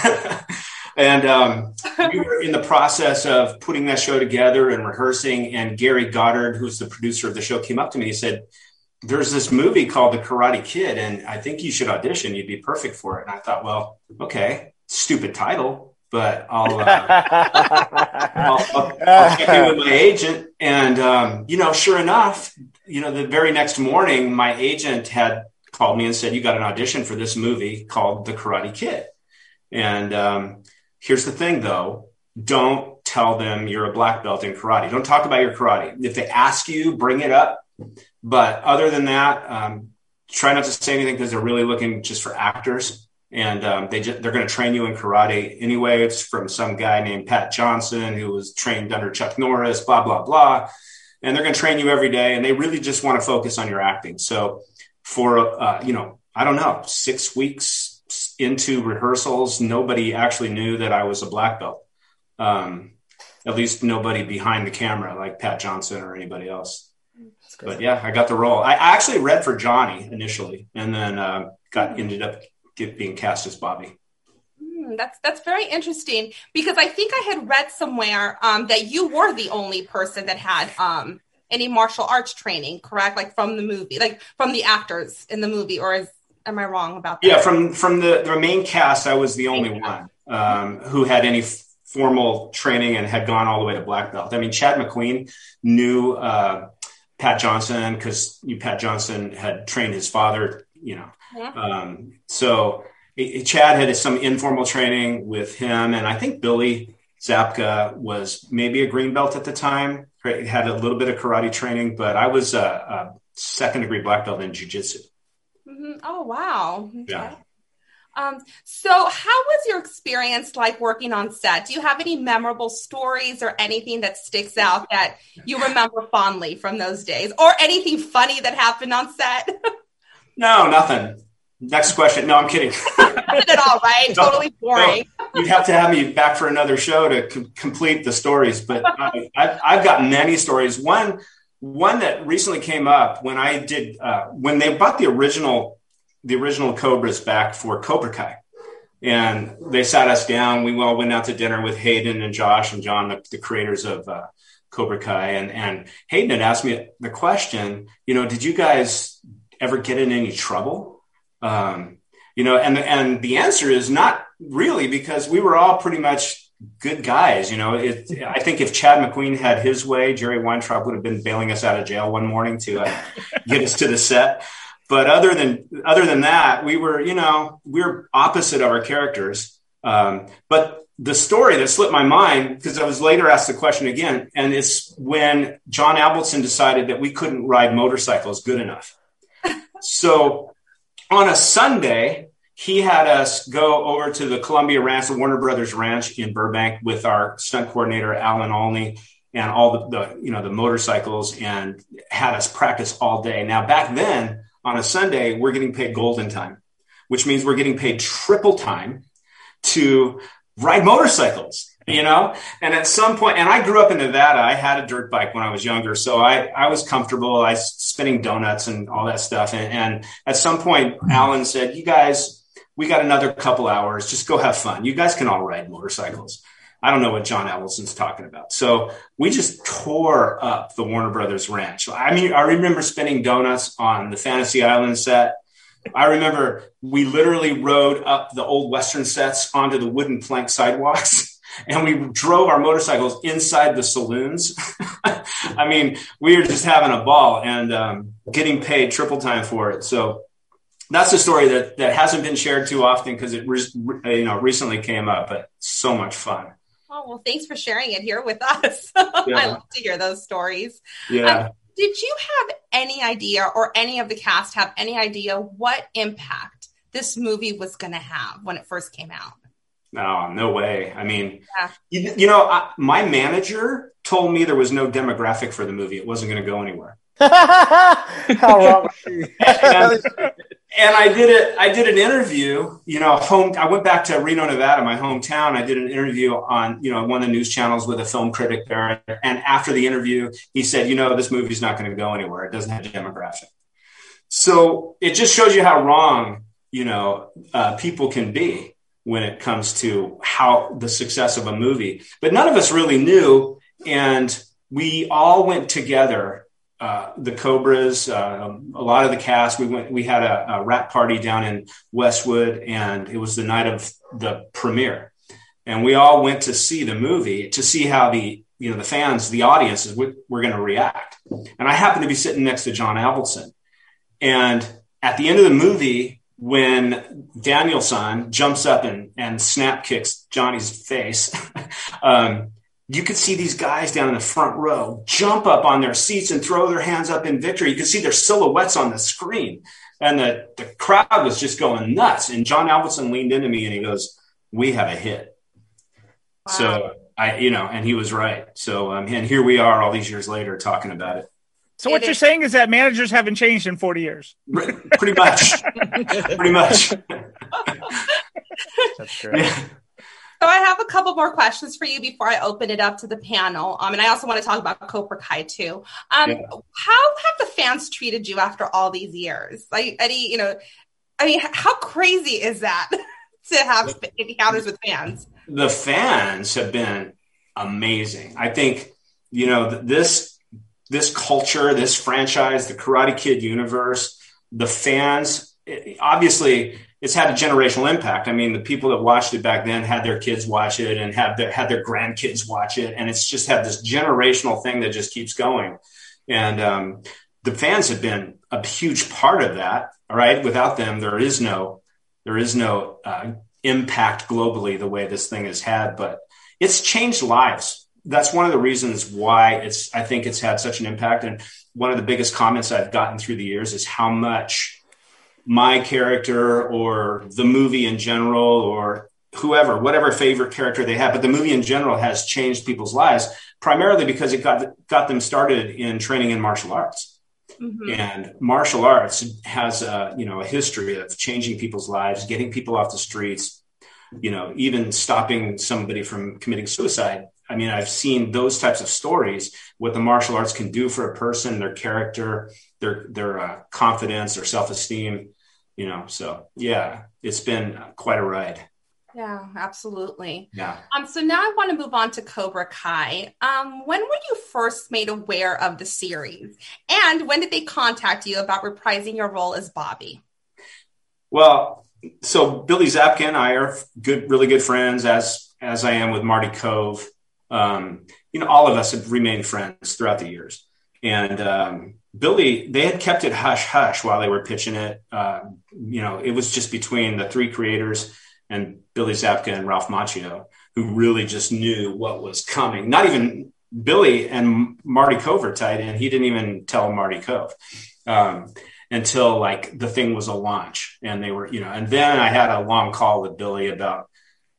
and um, we were in the process of putting that show together and rehearsing. And Gary Goddard, who's the producer of the show, came up to me. He said, "There's this movie called The Karate Kid, and I think you should audition. You'd be perfect for it." And I thought, well, okay, stupid title. But I'll, uh, I'll, I'll, I'll check in with my agent. And, um, you know, sure enough, you know, the very next morning, my agent had called me and said, You got an audition for this movie called The Karate Kid. And um, here's the thing, though don't tell them you're a black belt in karate. Don't talk about your karate. If they ask you, bring it up. But other than that, um, try not to say anything because they're really looking just for actors and um, they just, they're going to train you in karate anyway. It's from some guy named Pat Johnson who was trained under Chuck Norris, blah blah blah, and they're going to train you every day. And they really just want to focus on your acting. So for uh, you know, I don't know, six weeks into rehearsals, nobody actually knew that I was a black belt. Um, at least nobody behind the camera like Pat Johnson or anybody else. But yeah, I got the role. I actually read for Johnny initially, and then uh, got ended up get, being cast as Bobby. Hmm, that's that's very interesting because I think I had read somewhere um, that you were the only person that had um, any martial arts training, correct? Like from the movie, like from the actors in the movie, or is am I wrong about that? Yeah, from from the the main cast, I was the only one um, who had any f- formal training and had gone all the way to black belt. I mean, Chad McQueen knew uh, Pat Johnson because Pat Johnson had trained his father, you know. Yeah. Um, so it, Chad had some informal training with him, and I think Billy Zabka was maybe a green belt at the time. Had a little bit of karate training, but I was a, a second degree black belt in jujitsu. Mhm. Oh wow! Okay. Yeah. Um, so, how was your experience like working on set? Do you have any memorable stories or anything that sticks out that you remember fondly from those days, or anything funny that happened on set? No, nothing. Next question. No, I'm kidding. At all, right? No, Totally boring. No, you'd have to have me back for another show to com- complete the stories. But I, I've, I've got many stories. One, one that recently came up when I did uh, when they brought the original, the original Cobras back for Cobra Kai, and they sat us down. We all went out to dinner with Hayden and Josh and John, the, the creators of uh, Cobra Kai, and and Hayden had asked me the question. You know, did you guys ever get in any trouble? Um, you know, and and the answer is not really because we were all pretty much good guys. You know, it, I think if Chad McQueen had his way, Jerry Weintraub would have been bailing us out of jail one morning to uh, get us to the set. But other than other than that, we were, you know, we we're opposite of our characters. Um, but the story that slipped my mind because I was later asked the question again, and it's when John Avildsen decided that we couldn't ride motorcycles good enough. so on a Sunday, he had us go over to the Columbia Ranch, the Warner Brothers Ranch in Burbank, with our stunt coordinator Alan Olney and all the, the you know the motorcycles, and had us practice all day. Now back then on a Sunday, we're getting paid golden time, which means we're getting paid triple time to ride motorcycles you know? And at some point and i grew up in nevada. I had a dirt bike when i was younger so i i was comfortable. I spinning donuts and all that stuff. And, and at some point alan said you guys we got another couple hours. Just go have fun. You guys can all ride motorcycles. I don't know what john Avildsen's talking about. So we just tore up the warner brothers ranch. I mean i remember spinning donuts on the fantasy island set. I remember we literally rode up the old Western sets onto the wooden plank sidewalks and we drove our motorcycles inside the saloons. I mean, we were just having a ball and um, getting paid triple time for it. So that's a story that, that hasn't been shared too often because it re- you know recently came up, but so much fun. Oh well, thanks for sharing it here with us. Yeah. I love to hear those stories. Yeah. Um, did you have any idea, or any of the cast have any idea what impact this movie was going to have when it first came out? No, no way. I mean, yeah. you, you, know, I, my manager told me there was no demographic for the movie; it wasn't going to go anywhere. How wrong and, and I did it. I did an interview. You know, home. I went back to Reno, Nevada, my hometown. I did an interview on you know one of the news channels with a film critic there. And after the interview, he said, "You know, this movie's not going to go anywhere. It doesn't have a demographic." So it just shows you how wrong you know uh, people can be when it comes to how the success of a movie. But none of us really knew, and we all went together uh, the Cobras, uh, a lot of the cast. We went. We had a, a wrap party down in Westwood, and it was the night of the premiere. And we all went to see the movie to see how the you know the fans, the audiences were, were going to react. And I happened to be sitting next to John Avildsen, and at the end of the movie, when Daniel-san jumps up and and snap kicks Johnny's face. um, you could see these guys down in the front row jump up on their seats and throw their hands up in victory. You could see their silhouettes on the screen. And the, the crowd was just going nuts. And John Avildsen leaned into me and he goes, We have a hit. Wow. So I, you know, and he was right. So, um, and here we are all these years later talking about it. So what you're saying is that managers haven't changed in 40 years. Pretty much. Pretty much. That's great. Yeah. So I have a couple more questions for you before I open it up to the panel. Um, and I also want to talk about Cobra Kai too. Um, yeah. How have the fans treated you after all these years? Like, Eddie, you know, I mean, how crazy is that to have encounters with fans? The fans have been amazing. I think, you know, this this culture, this franchise, the Karate Kid universe, the fans, obviously it's had a generational impact. I mean, the people that watched it back then had their kids watch it and have their, had their grandkids watch it. And it's just had this generational thing that just keeps going. And, um, the fans have been a huge part of that. All right. Without them, there is no, there is no, uh, impact globally the way this thing has had, but it's changed lives. That's one of the reasons why it's, I think it's had such an impact. And one of the biggest comments I've gotten through the years is how much my character or the movie in general or whoever, whatever favorite character they have, but the movie in general has changed people's lives primarily because it got got them started in training in martial arts. Mm-hmm. And martial arts has a you know a history of changing people's lives, getting people off the streets, you know, even stopping somebody from committing suicide. I mean, I've seen those types of stories. What the martial arts can do for a person, their character, their their uh, confidence, their self esteem you know so yeah it's been quite a ride Yeah, absolutely. Yeah. Um, so now I want to move on to Cobra Kai. Um, when were you first made aware of the series? And when did they contact you about reprising your role as Bobby? Well, so Billy Zabka and I are good, really good friends, as as I am with Marty Kove. Um, you know, all of us have remained friends throughout the years. And um, Billy, they had kept it hush hush while they were pitching it. Uh, you know, it was just between the three creators and Billy Zabka and Ralph Macchio, who really just knew what was coming. Not even Billy and Marty Kove tied in. He didn't even tell Marty Kove um, until like the thing was a launch, and they were, you know. And then I had a long call with Billy about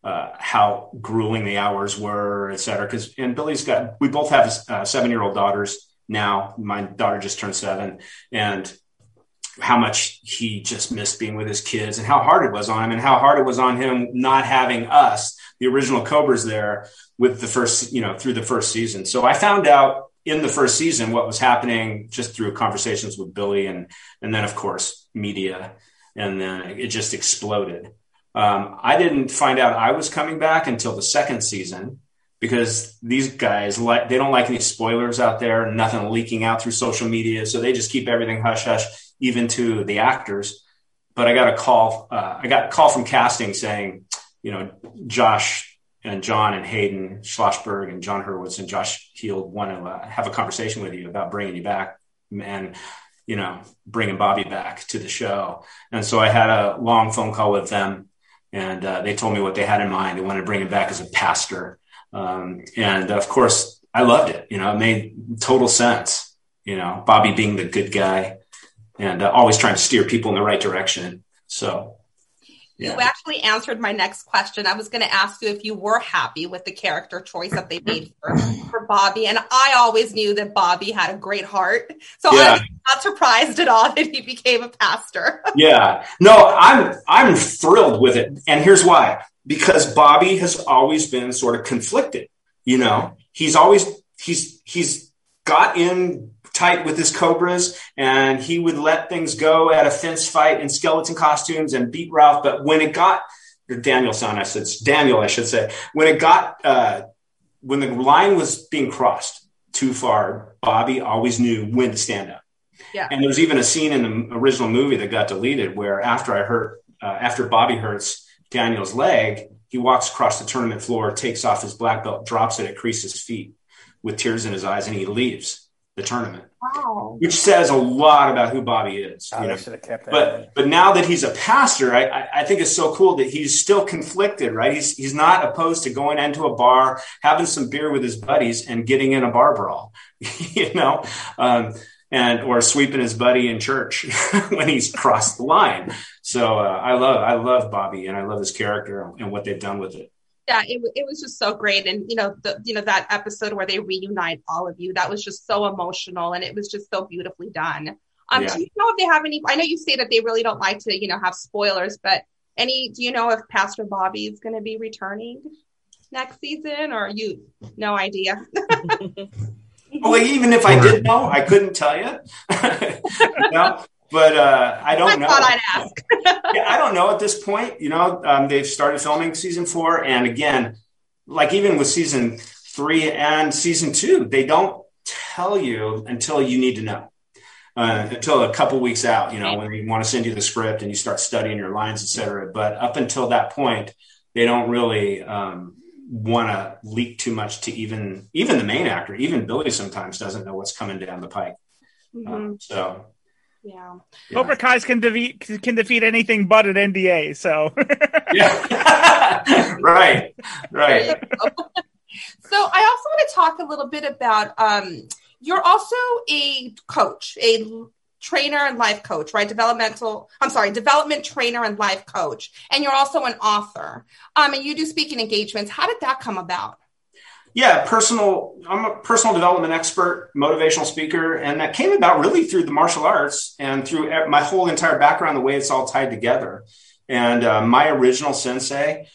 uh, how grueling the hours were, et cetera. Because and Billy's got we both have uh, seven year old daughters now. My daughter just turned seven, and how much he just missed being with his kids and how hard it was on him and how hard it was on him not having us, the original Cobras there with the first, you know, through the first season. So I found out in the first season what was happening just through conversations with Billy and, and then of course media. And then it just exploded. Um, I didn't find out I was coming back until the second season because these guys like they don't like any spoilers out there, nothing leaking out through social media, so they just keep everything hush hush even to the actors. But I got a call. Uh, I got a call from casting saying, you know, Josh and John and Hayden Schlossberg and John Hurwitz and Josh Heald want to uh, have a conversation with you about bringing you back and you know bringing Bobby back to the show. And so I had a long phone call with them, and uh, they told me what they had in mind. They wanted to bring him back as a pastor, um, and of course I loved it. You know, it made total sense. You know, Bobby being the good guy and uh, always trying to steer people in the right direction. So, yeah. You actually answered my next question. I was going to ask you if you were happy with the character choice that they made for, for Bobby. And I always knew that Bobby had a great heart. So yeah. I'm not surprised at all that he became a pastor. yeah. No, I'm I'm thrilled with it. And here's why. Because Bobby has always been sort of conflicted. You know, he's always he's he's got in tight with his cobras and he would let things go at a fence fight in skeleton costumes and beat Ralph. But when it got Daniel-san, I said Daniel, I should say, when it got uh, when the line was being crossed too far, Bobby always knew when to stand up. Yeah. And there was even a scene in the original movie that got deleted where after I hurt, uh, after Bobby hurts Daniel's leg, he walks across the tournament floor, takes off his black belt, drops it at Kreese's feet with tears in his eyes, and he leaves the tournament. Wow. Which says a lot about who Bobby is. Oh, you know? but in. but now that he's a pastor, I, I, I think it's so cool that he's still conflicted, right? He's he's not opposed to going into a bar, having some beer with his buddies, and getting in a bar brawl, you know, um, and or sweeping his buddy in church when he's crossed the line. So uh, I love I love Bobby, and I love his character and what they've done with it yeah, it, it was just so great. And, you know, the, you know, that episode where they reunite all of you, that was just so emotional and it was just so beautifully done. Um, yeah. do you know if they have any, I know you say that they really don't like to, you know, have spoilers, but any, do you know if Pastor Bobby is going to be returning next season or you, no idea? well, even if I did know, I couldn't tell you. no, but uh, I don't I know. Thought I'd ask. yeah, I don't know at this point. You know, um, they've started filming season four, and again, like even with season three and season two, they don't tell you until you need to know. Uh, until a couple weeks out, you know, when they want to send you the script and you start studying your lines, et cetera. But up until that point, they don't really um, want to leak too much to even even the main actor. Even Billy sometimes doesn't know what's coming down the pike. Mm-hmm. Um, so yeah. Cobra Kai's can defeat can defeat anything but an NDA. So. yeah. right. Right. so I also want to talk a little bit about. Um, you're also a coach, a trainer and life coach, right? Developmental, I'm sorry, development trainer and life coach. And you're also an author. Um, and you do speaking engagements. How did that come about? Yeah, personal. I'm a personal development expert, motivational speaker, and that came about really through the martial arts and through my whole entire background, the way it's all tied together. And uh, my original sensei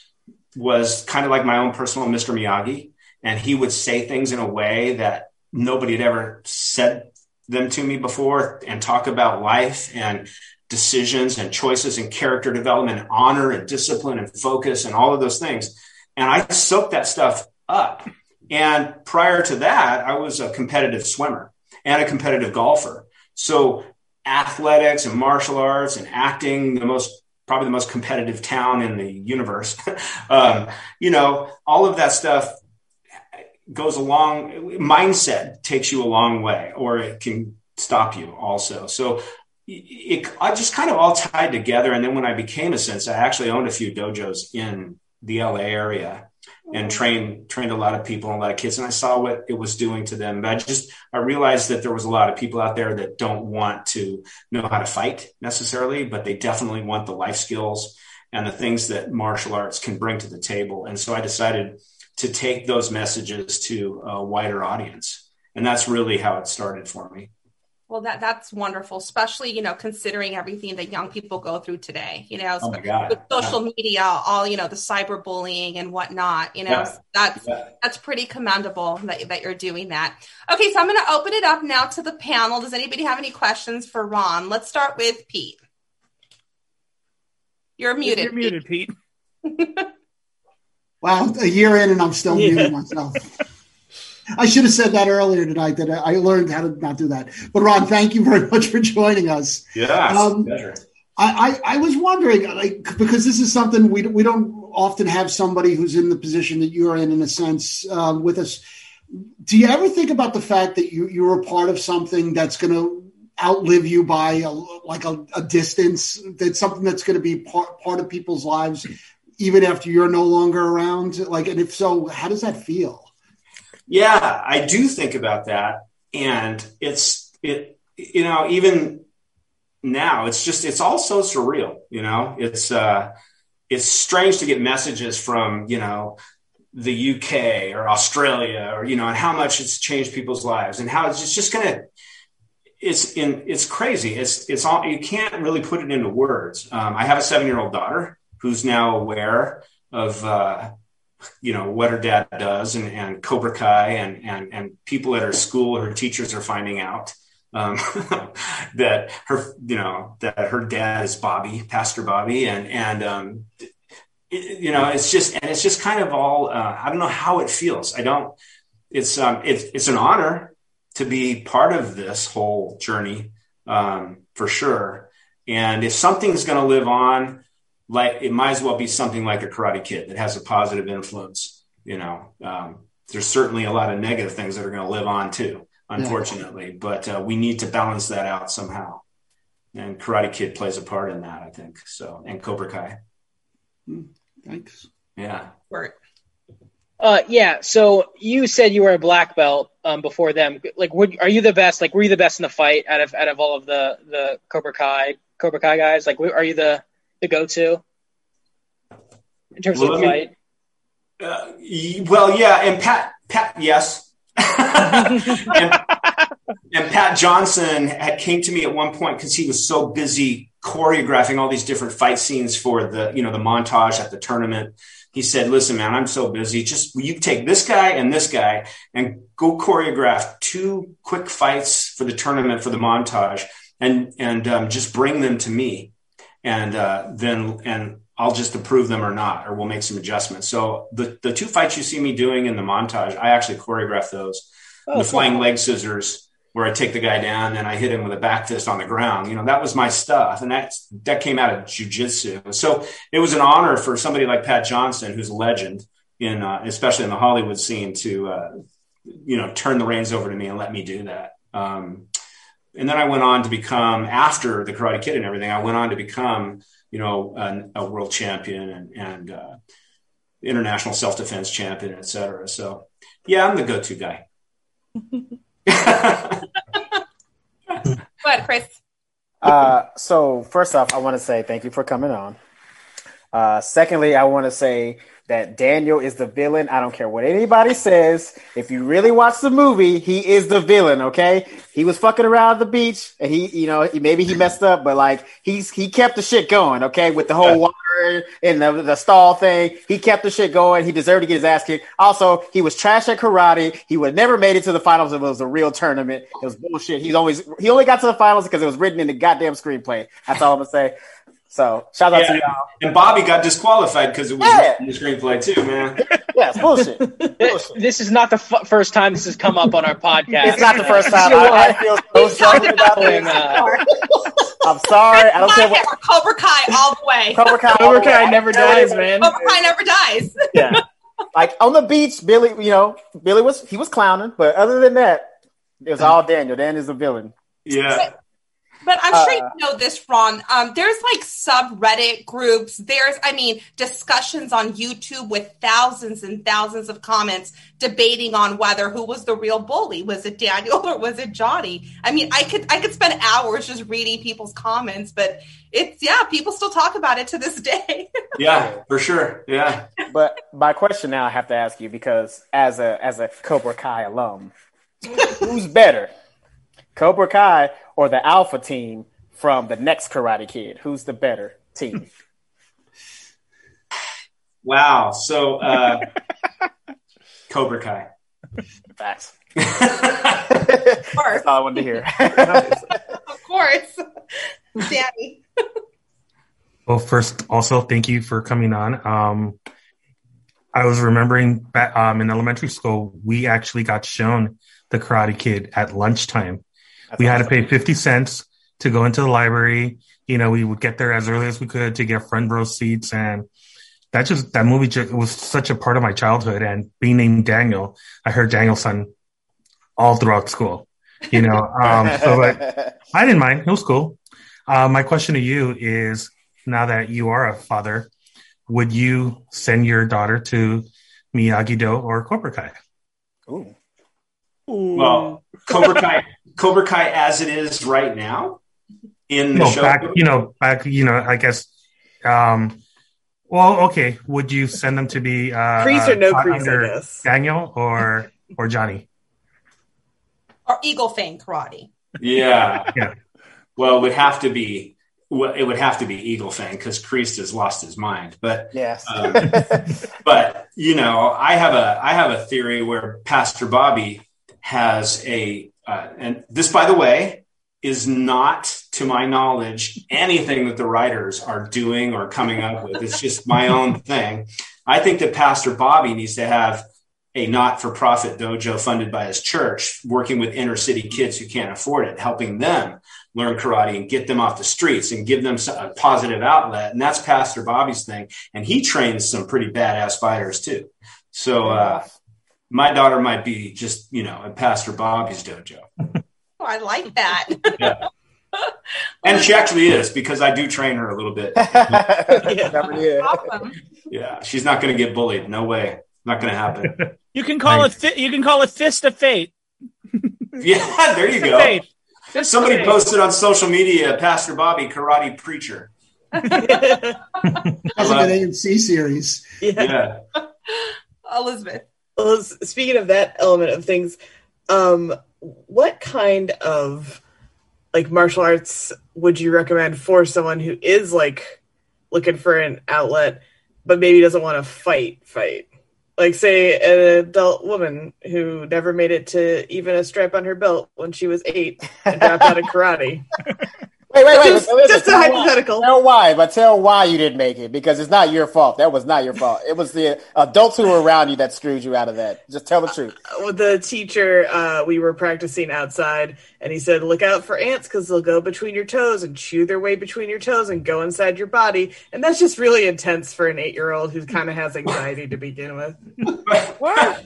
was kind of like my own personal Mr. Miyagi, and he would say things in a way that nobody had ever said them to me before, and talk about life and decisions and choices and character development and honor and discipline and focus and all of those things. And I soaked that stuff up. And prior to that, I was a competitive swimmer and a competitive golfer. So athletics and martial arts and acting, the most probably the most competitive town in the universe. um, you know, all of that stuff goes along. Mindset takes you a long way, or it can stop you also. So it, I just kind of all tied together. And then when I became a sensei, I actually owned a few dojos in the LA area and trained trained a lot of people and a lot of kids. And i saw what it was doing to them. But i just i realized that there was a lot of people out there that don't want to know how to fight necessarily but they definitely want the life skills and the things that martial arts can bring to the table. And so i decided to take those messages to a wider audience. And that's really how it started for me well, that that's wonderful, especially you know considering everything that young people go through today. You know, oh with social yeah. media, all you know, the cyberbullying and whatnot. You know, yeah. that's yeah. that's pretty commendable that that you're doing that. Okay, so I'm going to open it up now to the panel. Does anybody have any questions for Ron? Let's start with Pete. You're muted. You're muted, Pete. wow, a year in and I'm still muting myself. I should have said that earlier tonight that I learned how to not do that. But Ron, thank you very much for joining us. Yeah, um, I, I, I, was wondering, like, because this is something we we don't often have somebody who's in the position that you're in, in a sense, um, with us. Do you ever think about the fact that you you're a part of something that's going to outlive you by a, like a, a distance? That's something that's going to be part part of people's lives even after you're no longer around. Like, and if so, how does that feel? Yeah, I do think about that. And it's, it, you know, even now, it's just, it's all so surreal, you know, it's, uh, it's strange to get messages from, you know, the UK or Australia or, you know, and how much it's changed people's lives and how it's just, going to, it's in, it's crazy. It's, it's all, you can't really put it into words. Um, I have a seven year old daughter who's now aware of, uh, you know what her dad does and, and Cobra Kai and, and and people at her school, her teachers are finding out um, that her you know that her dad is Bobby, Pastor Bobby, and and um, it, you know it's just and it's just kind of all uh, I don't know how it feels. I don't. It's um it's it's an honor to be part of this whole journey um, for sure. And if something's going to live on, like it might as well be something like a Karate Kid that has a positive influence. You know, um, there's certainly a lot of negative things that are going to live on too, unfortunately. Yeah. But uh, we need to balance that out somehow, and Karate Kid plays a part in that, I think. So, and Cobra Kai. Hmm, thanks. Yeah. Right. Uh, yeah. So you said you were a black belt um, before them. Like, would, are you the best? Like, were you the best in the fight out of out of all of the the Cobra Kai Cobra Kai guys? Like, are you the the go-to in terms well, of fight? Uh, well, yeah, and Pat, Pat, yes, and, and, Pat Johnson had came to me at one point because he was so busy choreographing all these different fight scenes for the you know the montage at the tournament. He said, "Listen, man, I'm so busy. Just you take this guy and this guy and go choreograph two quick fights for the tournament for the montage, and and um, just bring them to me." And uh, then and I'll just approve them or not, or we'll make some adjustments. So the the two fights you see me doing in the montage, I actually choreograph those. Oh, the flying leg scissors, where I take the guy down and I hit him with a back fist on the ground. You know, that was my stuff, and that that came out of jujitsu. So it was an honor for somebody like Pat Johnson, who's a legend in, uh, especially in the Hollywood scene, to uh, you know turn the reins over to me and let me do that. Um, and then I went on to become after the Karate Kid and everything. I went on to become, you know, a, a world champion and, and uh, international self defense champion, et cetera. So, yeah, I'm the go to guy. what, Chris? Uh, so first off, I want to say thank you for coming on. Uh, secondly, I want to say that Daniel is the villain. I don't care what anybody says. If you really watch the movie, he is the villain. Okay, he was fucking around the beach, and he, you know, maybe he messed up, but like he's he kept the shit going. Okay, with the whole water in the, the stall thing. He kept the shit going. He deserved to get his ass kicked. Also, he was trash at karate. He would never made it to the finals if it was a real tournament. It was bullshit. He's always he only got to the finals because it was written in the goddamn screenplay. That's all I'm gonna say. So shout out Yeah. to y'all. And Bobby got disqualified because it was Yeah. in the screenplay too, man. Yeah, bullshit. bullshit. This is not the f- first time this has come up on our podcast. It's not the first time. I, I feel so sorry about And, this. I'm sorry. I don't care what Cobra Kai all the way. Cobra Kai. Cobra Kai never dies, man. Cobra Kai never dies. Yeah. Like on the beach, Billy, you know, Billy was he was clowning, but other than that, it was all Daniel. Dan is the villain. Yeah. But I'm sure Uh, you know this, Ron. Um, there's like subreddit groups. There's, I mean, discussions on YouTube with thousands and thousands of comments debating on whether who was the real bully. Was it Daniel or was it Johnny? I mean, I could I could spend hours just reading people's comments, but it's yeah, people still talk about it to this day. Yeah, for sure. Yeah. But my question now I have to ask you because as a as a Cobra Kai alum, who's better, Cobra Kai or the Alpha team from the next Karate Kid? Who's the better team? Wow. So uh Cobra Kai. Facts. of That's all I wanted to hear. of course, Danny. Well, first, also thank you for coming on. Um, I was remembering back um, in elementary school, we actually got shown the Karate Kid at lunchtime. We had to pay 50 cents to go into the library. You know, we would get there as early as we could to get front row seats. And that just, that movie just was such a part of my childhood. And being named Daniel, I heard Daniel's son all throughout school, you know. Um, so, but I didn't mind. It was cool. Uh, my question to you is now that you are a father, would you send your daughter to Miyagi Do or Cobra Kai? Ooh. Well, Cobra Kai Cobra Kai as it is right now in the No, show. back, you know, back, you know, I guess, um, well, okay. Would you send them to be, uh, Kreese or no uh, Kreese, under. Daniel or, or Johnny? Or Eagle Fang Karate. Yeah. Yeah. Well, it would have to be well, it would have to be Eagle Fang because Kreese has lost his mind. But Yes. Um, but you know, I have a I have a theory where Pastor Bobby has a uh, and this, by the way, is not, to my knowledge, anything that the writers are doing or coming up with. It's just my own thing. I think that Pastor Bobby needs to have a not-for-profit dojo funded by his church, working with inner city kids who can't afford it, helping them learn karate and get them off the streets and give them a positive outlet. And that's Pastor Bobby's thing. And he trains some pretty badass fighters too. So, uh, my daughter might be just, you know, at Pastor Bobby's dojo. Oh, I like that. Yeah. And she actually is because I do train her a little bit. yeah. awesome. Yeah. She's not going to get bullied. No way. Not going to happen. You can call Nice. it. Fi- you can call it fist of fate. Yeah. There you Fist go. fate. Fist Somebody fate. posted on social media, Pastor Bobby, karate preacher. That's like an AMC series. yeah. Yeah. Elizabeth. Well, speaking of that element of things, um, what kind of like martial arts would you recommend for someone who is like looking for an outlet, but maybe doesn't want to fight? Fight, like say an adult woman who never made it to even a strap on her belt when she was eight and dropped out of karate. Wait, wait, wait. Just- listen, just a tell why. hypothetical. Tell why, but tell why you didn't make it because it's not your fault. That was not your fault. It was the adults who were around you that screwed you out of that. Just tell the truth. with the teacher, uh, we were practicing outside, and he said, "Look out for ants because they'll go between your toes and chew their way between your toes and go inside your body." And that's just really intense for an eight-year-old who kind of has anxiety to begin with. What?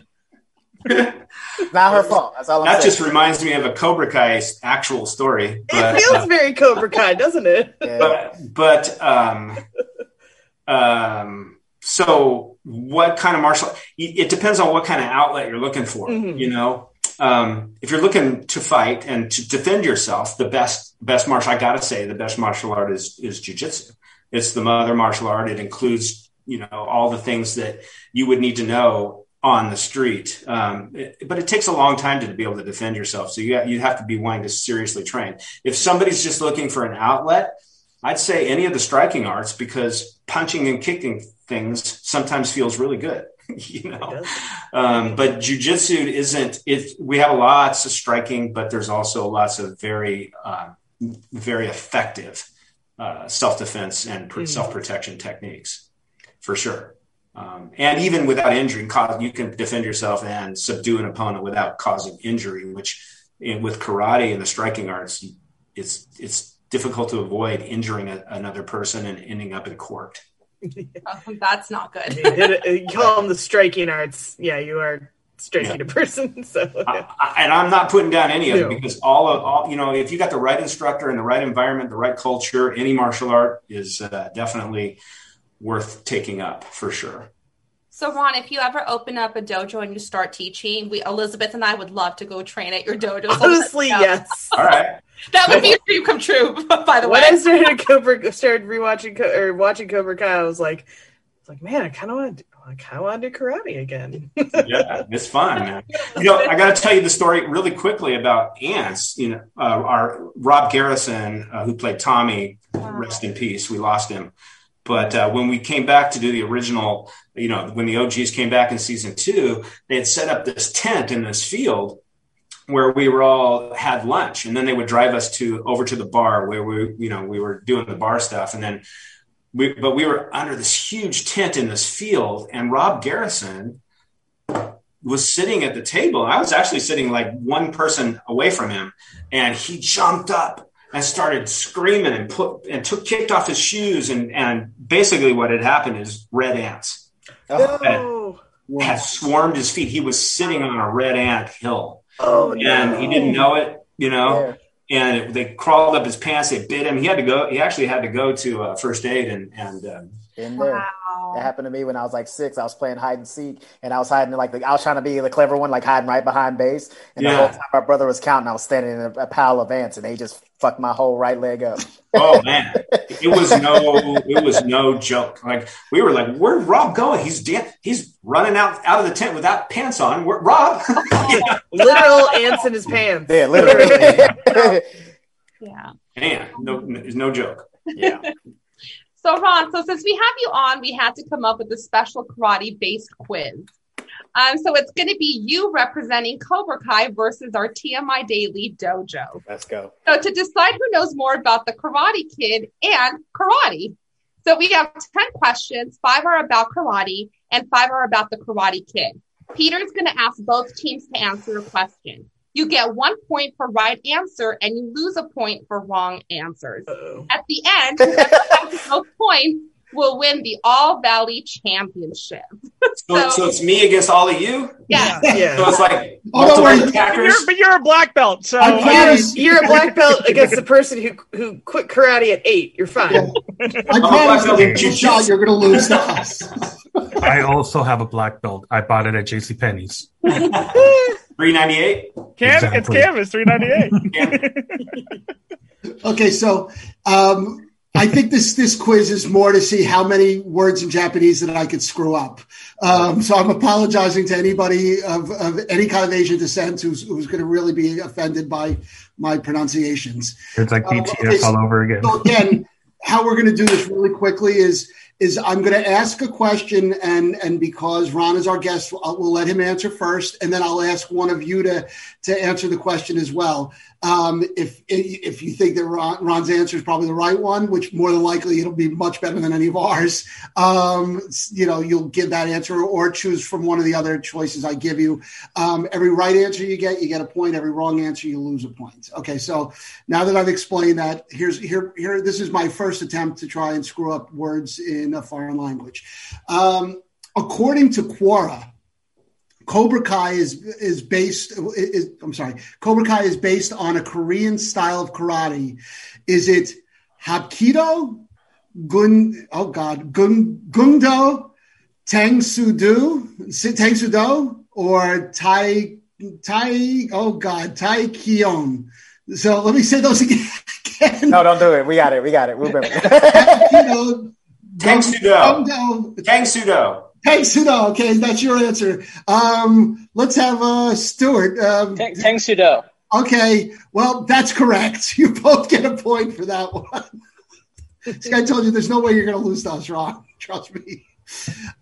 It's not her fault. That's all I'm That saying. just reminds me of a Cobra Kai actual story. But, it feels uh, very Cobra Kai, doesn't it? But but um um so what kind of martial it depends on what kind of outlet you're looking for Mhm. you know um if you're looking to fight and to defend yourself the best best martial i gotta say the best martial art is is jiu-jitsu it's the mother martial art it includes you know all the things that you would need to know on the street um, it- but it takes a long time to be able to defend yourself so you, you have to be willing to seriously train if somebody's just looking for an outlet I'd say any of the striking arts because punching and kicking things sometimes feels really good. you know, um, but jujitsu isn't. It we have lots of striking, but there's also lots of very, uh, very effective uh, self defense and mm. self protection techniques, for sure. Um, and even without injury, you can defend yourself and subdue an opponent without causing injury. Which, in, with karate and the striking arts, it's it's difficult to avoid injuring a, another person and ending up in court. Oh, that's not good. you call them the striking arts. Yeah, you are striking yeah. a person. So, yeah. I, and I'm not putting down any of it because all of all you know, if you got the right instructor and the right environment, the right culture, any martial art is uh, definitely worth taking up for sure. So Ron, if you ever open up a dojo and you start teaching, we Elizabeth and I would love to go train at your dojo. Honestly, yes. All right. That would be a dream come true. By the when way, when I started Cobra, started rewatching or watching Cobra Kai, I was like, I was like, man, I kind of want, I kind of want to do karate again. yeah, it's fun. Man. You know, I got to tell you the story really quickly about ants. You know, uh, our Rob Garrison, uh, who played Tommy, wow. rest in peace. We lost him. But uh, when we came back to do the original, you know, when the OGs came back in season two, they had set up this tent in this field where we were all had lunch, and then they would drive us to over to the bar where we, you know, we were doing the bar stuff, and then we, but we were under this huge tent in this field, and Rob Garrison was sitting at the table. I was actually sitting like one person away from him, and he jumped up and started screaming and put and took kicked off his shoes and and basically what had happened is red ants oh. had, had swarmed his feet. He was sitting on a red ant hill, oh, and no. he didn't know it, you know. Yeah. And it, they crawled up his pants. They bit him. He had to go. He actually had to go to uh, first aid and and um, in there. Wow. That happened to me when I was like six. I was playing hide and seek, and I was hiding like the, I was trying to be the clever one, like hiding right behind base. And yeah. the whole time my brother was counting, I was standing in a, a pile of ants, and they just fucked my whole right leg up. oh man, it was no, it was no joke. Like we were like, "Where's Rob going? He's dan- he's running out out of the tent without pants on. Where, Rob, yeah. literal ants in his pants. Yeah, literally. yeah, man, no, no joke. Yeah. So, Ron, so since we have you on, we had to come up with a special karate based quiz. Um, so it's going to be you representing Cobra Kai versus our TMI Daily Dojo. Let's go. So to decide who knows more about the Karate Kid and karate. So we have 10 questions. Five are about karate and five are about the Karate Kid. Peter's going to ask both teams to answer a question. You get one point for right answer and you lose a point for wrong answers. Uh-oh. At the end, whoever most points will win the All Valley Championship. so, so, so, it's me against all of you? Yeah. yeah. So it's like multiple attackers. You're, but you're a black belt, so you're, you're, a black belt against the person who who quit karate at eight. You're fine. Yeah. I promise you, shot, you're going to lose to us. I also have a black belt. I bought it at J.C. Penney's. Three ninety eight. Cam- exactly. It's canvas. Three ninety eight. okay, so um, I think this this quiz is more to see how many words in Japanese that I could screw up. Um, so I'm apologizing to anybody of, of any kind of Asian descent who's who's going to really be offended by my pronunciations. It's like BTS um, okay, all over again. So again, how we're going to do this really quickly is is I'm going to ask a question, and and because Ron is our guest, we'll let him answer first, and then I'll ask one of you to to answer the question as well. Um, if if you think that Ron, Ron's answer is probably the right one, which more than likely it'll be much better than any of ours, um, you know, you'll give that answer or choose from one of the other choices I give you. Um, every right answer you get, you get a point. Every wrong answer, you lose a point. Okay, so now that I've explained that, here's here here. This is my first attempt to try and screw up words in a foreign language. Um, according to Quora Cobra Kai is is based. Is, I'm sorry, Cobra Kai is based on a Korean style of karate. Is it Hapkido, Gun? Oh God, Gun Gungdo, Tang Soo Do, Tang Soo Do, or Tai Tai? Oh God, Tai Kion. So let me say those again. No, don't do it. We got it. We got it. We'll remember. Tang Soo Do. Tang Soo Do. Hey, Sudo. Okay, that's your answer. Um, let's have uh, Stuart. Um, Tang Soo Do. Okay, well, that's correct. You both get a point for that one. this guy told you there's no way you're going to lose to us, Ron. Trust me.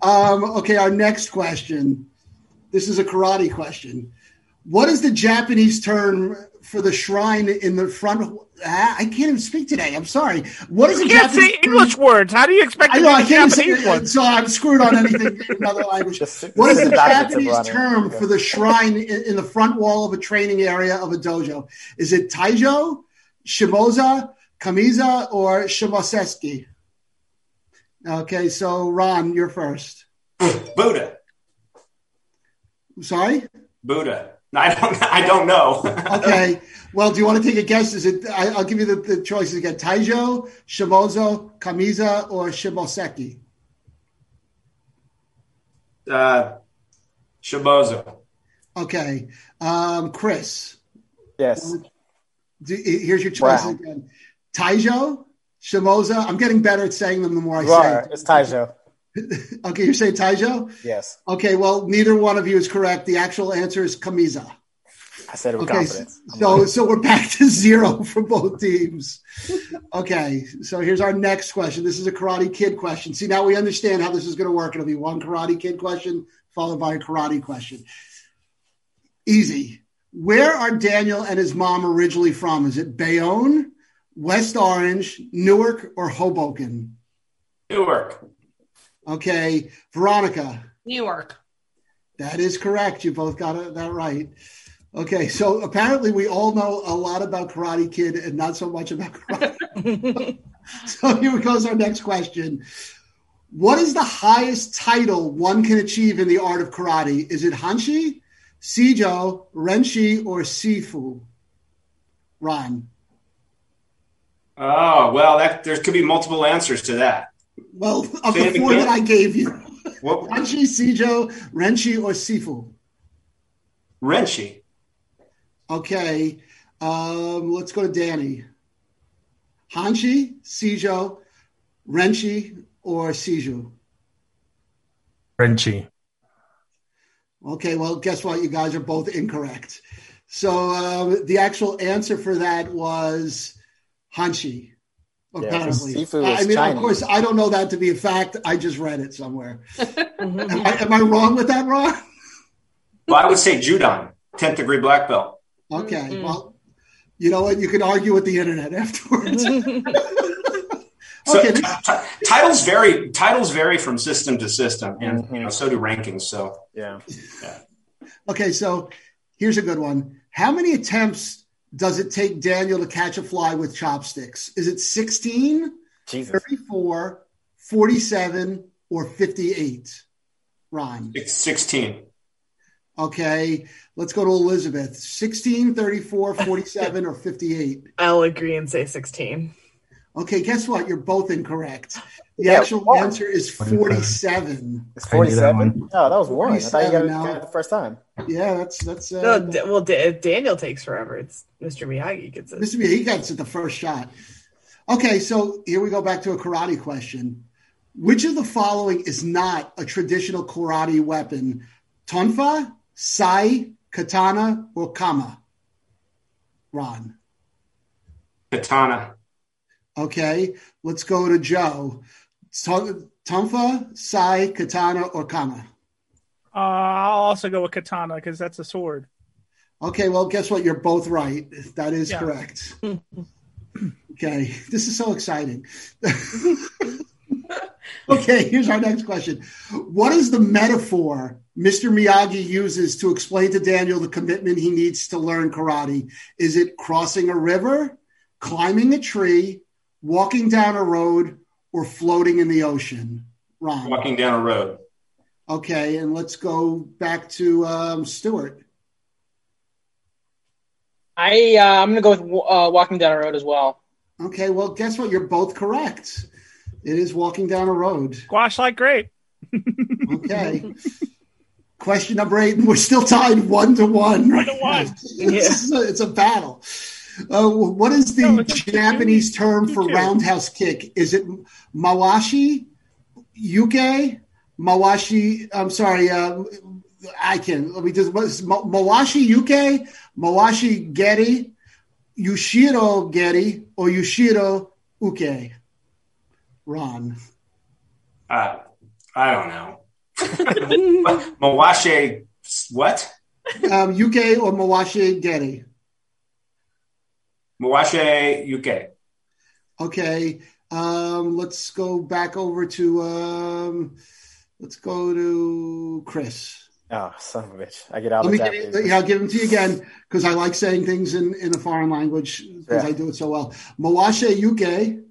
Um, okay, our next question. This is a karate question. What is the Japanese term for the shrine in the front? I can't even speak today. I'm sorry. What is You the can't Japanese say English words. How do you expect I know know I can't even Japanese say ones? so I'm screwed on anything in another language. Just- What is the adopt it to Japanese term Okay. for the shrine in, in the front wall of a training area of a dojo? Is it Taijo, Shimoza, Kamiza, or Shimoseski? Okay, so Ron, you're first. Buddha. Sorry. Buddha. I don't. I don't know. Okay. Well, do you want to take a guess? Is it? I, I'll give you the, the choices again: Taijo, Shimozo, Kamiza, or Shimoseki. uh, Shibozo. Okay, um, Chris. Yes. Do, here's your choice Wow. again: Taijo, Shimoza. I'm getting better at saying them the more I You say. are. It's Taijo. Okay, you're saying Taijo. Yes. Okay, well, neither one of you is correct. The actual answer is Kamiza. I said it with Okay, confidence. I'm so like, so we're back to zero for both teams. Okay, so here's our next question. This is a Karate Kid question. See, now we understand how this is going to work. It'll be one Karate Kid question followed by a karate question. Easy. Where are Daniel and his mom originally from? Is it Bayonne, West Orange, Newark, or Hoboken? Newark. Okay, Veronica. New York. That is correct. You both got that right. Okay, so apparently we all know a lot about Karate Kid and not so much about karate. so here goes our next question. What is the highest title one can achieve in the art of karate? Is it Hanshi, Sijo, Renshi, or Sifu? Ron. Oh well, that there could be multiple answers to that. Well, of Say the four again. that I gave you, What Hanshi, Sijo, Renshi, or Sifu? Renshi? Okay, um, let's go to Danny. Hanshi, Sijo, Renshi, or Siju? Frenchie. Okay, well, guess what? You guys are both incorrect. So um, the actual answer for that was Hanshi. Yeah, Apparently, Sifu I mean, Chinese. of course, I don't know that to be a fact. I just read it somewhere. am, I, am I wrong with that, Ron? Well, I would say Judan, tenth degree black belt. Okay, Mm-mm. well, you know what? You can argue with the internet afterwards. So Okay, t- t- titles vary. Titles vary from system to system, and you know so do rankings. So yeah. Okay, so here's a good one. How many attempts does it take Daniel to catch a fly with chopsticks? Is it 16, Jesus. 34, 47, or 58? Ron. it's sixteen. Okay, let's go to Elizabeth. 16, 34, 47, or 58? I'll agree and say 16. Okay, guess what? You're both incorrect. The Yeah, actual what? answer is 47. It's I knew that 47. Oh, that was one. I thought you got it, got it the first time. Yeah, that's that's uh, No, D- well, D- Daniel takes forever. It's Mr. Miyagi gets it. Mr. Miyagi gets it the first shot. Okay, so here we go back to a karate question. Which of the following is not a traditional karate weapon? Tonfa, sai, katana, or kama? Ron. Katana. Okay, let's go to Joe. Tonfa, sai, katana, or kama? Uh, I'll also go with katana because that's a sword. Okay, well, guess what? You're both right. That is Yeah. correct. okay, this is so exciting. okay, here's our next question. What is the metaphor Mr. Miyagi uses to explain to Daniel the commitment he needs to learn karate? Is it crossing a river, climbing a tree, walking down a road, or floating in the ocean? Ron. Walking down a road. Okay, and let's go back to um, Stuart. I uh, I'm gonna go with uh, walking down a road as well. Okay, well, guess what? You're both correct. It is walking down a road. Squash like grape. Okay. Question number eight, we're still tied one to one. Right to one. now. It's, a, it's a battle. Uh, what is the No, it's- Japanese term for two. roundhouse kick? Is it mawashi, yuke, mawashi? I'm sorry, uh, I can. Let me just. Mawashi yuke, mawashi geri, yushiro geri, or yushiro uke? Ron. Uh, I don't know. Mawashi what? Um, UK or Mawashi Getty? Mawashi UK. Okay. Um, let's go back over to um, let's go to Chris. Oh, son of a bitch! I get out Let the me give yeah, I'll give them to you again because I like saying things in, in a foreign language because Yeah. I do it so well. Mawashe Yuke,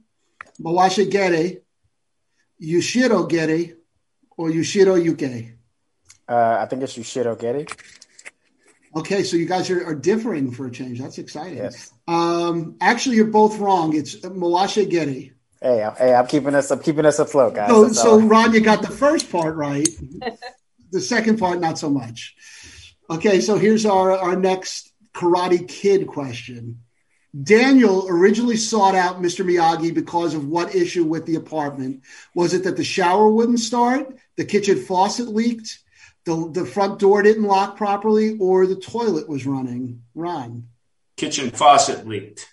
Mawashe Gere, Yushiro Gere, or Yushiro Yuke. Uh, I think it's Yushiro Getty. Okay, so you guys are, are differing for a change. That's exciting. Yes. Um, actually, you're both wrong. It's Mawashe Gere. Hey, I- hey, I'm keeping us. I'm keeping us afloat, guys. So, That's so all. Ron, you got the first part right. the second part, not so much. Okay, so here's our, our next Karate Kid question. Daniel originally sought out Mr. Miyagi because of what issue with the apartment? Was it that the shower wouldn't start, the kitchen faucet leaked, the, the front door didn't lock properly, or the toilet was running? Ron. Kitchen faucet leaked.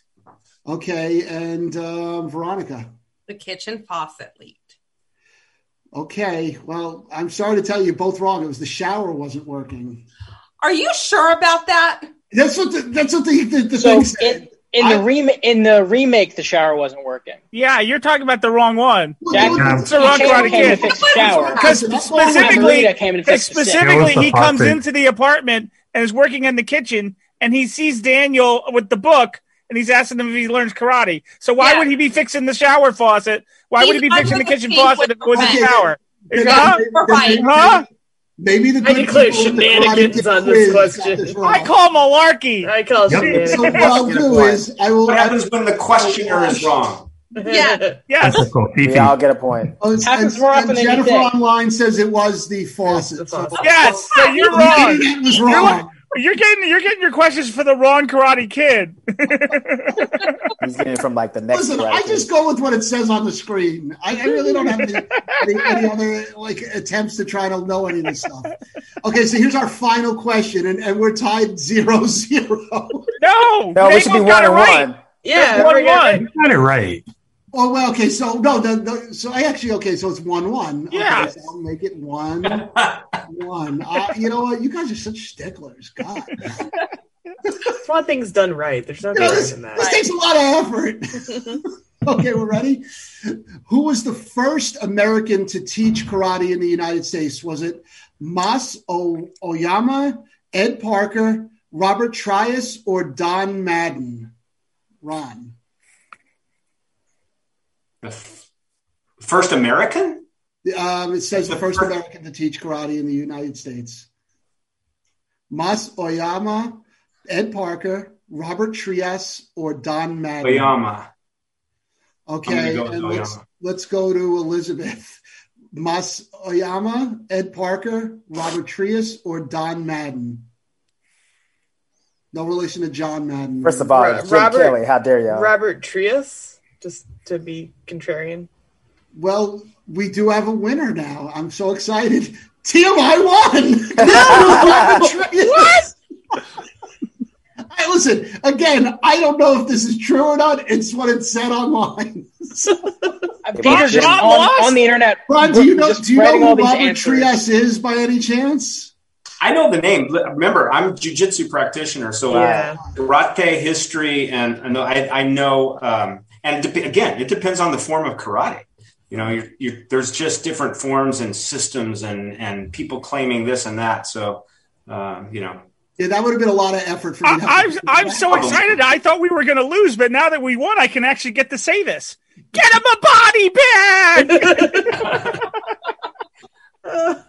Okay, and um, Veronica. The kitchen faucet leaked. Okay, well, I'm sorry to tell you, both wrong. It was the shower wasn't working. Are you sure about that? That's what the, that's what the, the, the So thing said. in, in the I- remake, in the remake, the shower wasn't working. Yeah, you're talking about the wrong one. Jack, Yeah. It's the wrong Came- Karate Kid. fix the shower. Because specifically, Margarita came and fixed the sink. specifically, It was the he comes faucet. into the apartment and is working in the kitchen, and he sees Daniel with the book, and he's asking him if he learns karate. So why Yeah. would he be fixing the shower faucet? Why would he be fixing the kitchen faucet with if it was the the red. shower? Then- Huh? then- Right. then- Huh? Maybe the I good declare people the shenanigans on this question. I call malarkey. I call Yep. it So what I'll do is I will. What happens when the questioner is wrong? Yeah. Yes. Typical we Fifi. all get a point. Oh, and, Happens and- more often and Jennifer online says it was the faucet. So. Yes. So you're the wrong. internet was You're, wrong. You're getting you're getting your questions for the wrong Karate Kid. He's getting it from like the next. Listen, I just go with what it says on the screen. I, I really don't have any, any, any other like attempts to try to know any of this stuff. Okay, so here's our final question, and, and we're tied zero zero. No, No, we should be one got and right. one. Yeah, One we're gonna- one. Got it right. Oh well, okay. So no, the, the, so I actually okay. So it's one one. Yeah. Okay, so I'll make it one one. Uh, you know what? You guys are such sticklers. God, Just want things done right. There's no you know, getting this, in this that. takes a lot of effort. okay, we're ready. Who was the first American to teach karate in the United States? Was it Mas o- Oyama, Ed Parker, Robert Trias, or Don Madden? Ron. The f- first American? Um, it says the The first first- American to teach karate in the United States. Mas Oyama, Ed Parker, Robert Trias, or Don Madden. Oyama. Okay, go with and let's, Oyama. let's go to Elizabeth. Mas Oyama, Ed Parker, Robert Trias, or Don Madden. No relation to John Madden. First of all, Jim Robert- Kelly, how dare you? Robert Trias, just to be contrarian. Well, we do have a winner now. I'm so excited. TMI won. what? Hey, listen, again, I don't know if this is true or not. It's what it said online. Peter's just on, lost? on the internet. Ron, do you know just do you know who these Robert. Trias is by any chance? I know the name. Remember, I'm a jujitsu practitioner, so Yeah. karate history, and I know. I, I know um, and it dep- again, it depends on the form of karate. You know, you're, you're, there's just different forms and systems, and and people claiming this and that. So, um, you know, Yeah, that would have been a lot of effort for me. I, have to- I'm I'm so excited. I thought we were going to lose, but now that we won, I can actually get to say this. Get him a body bag.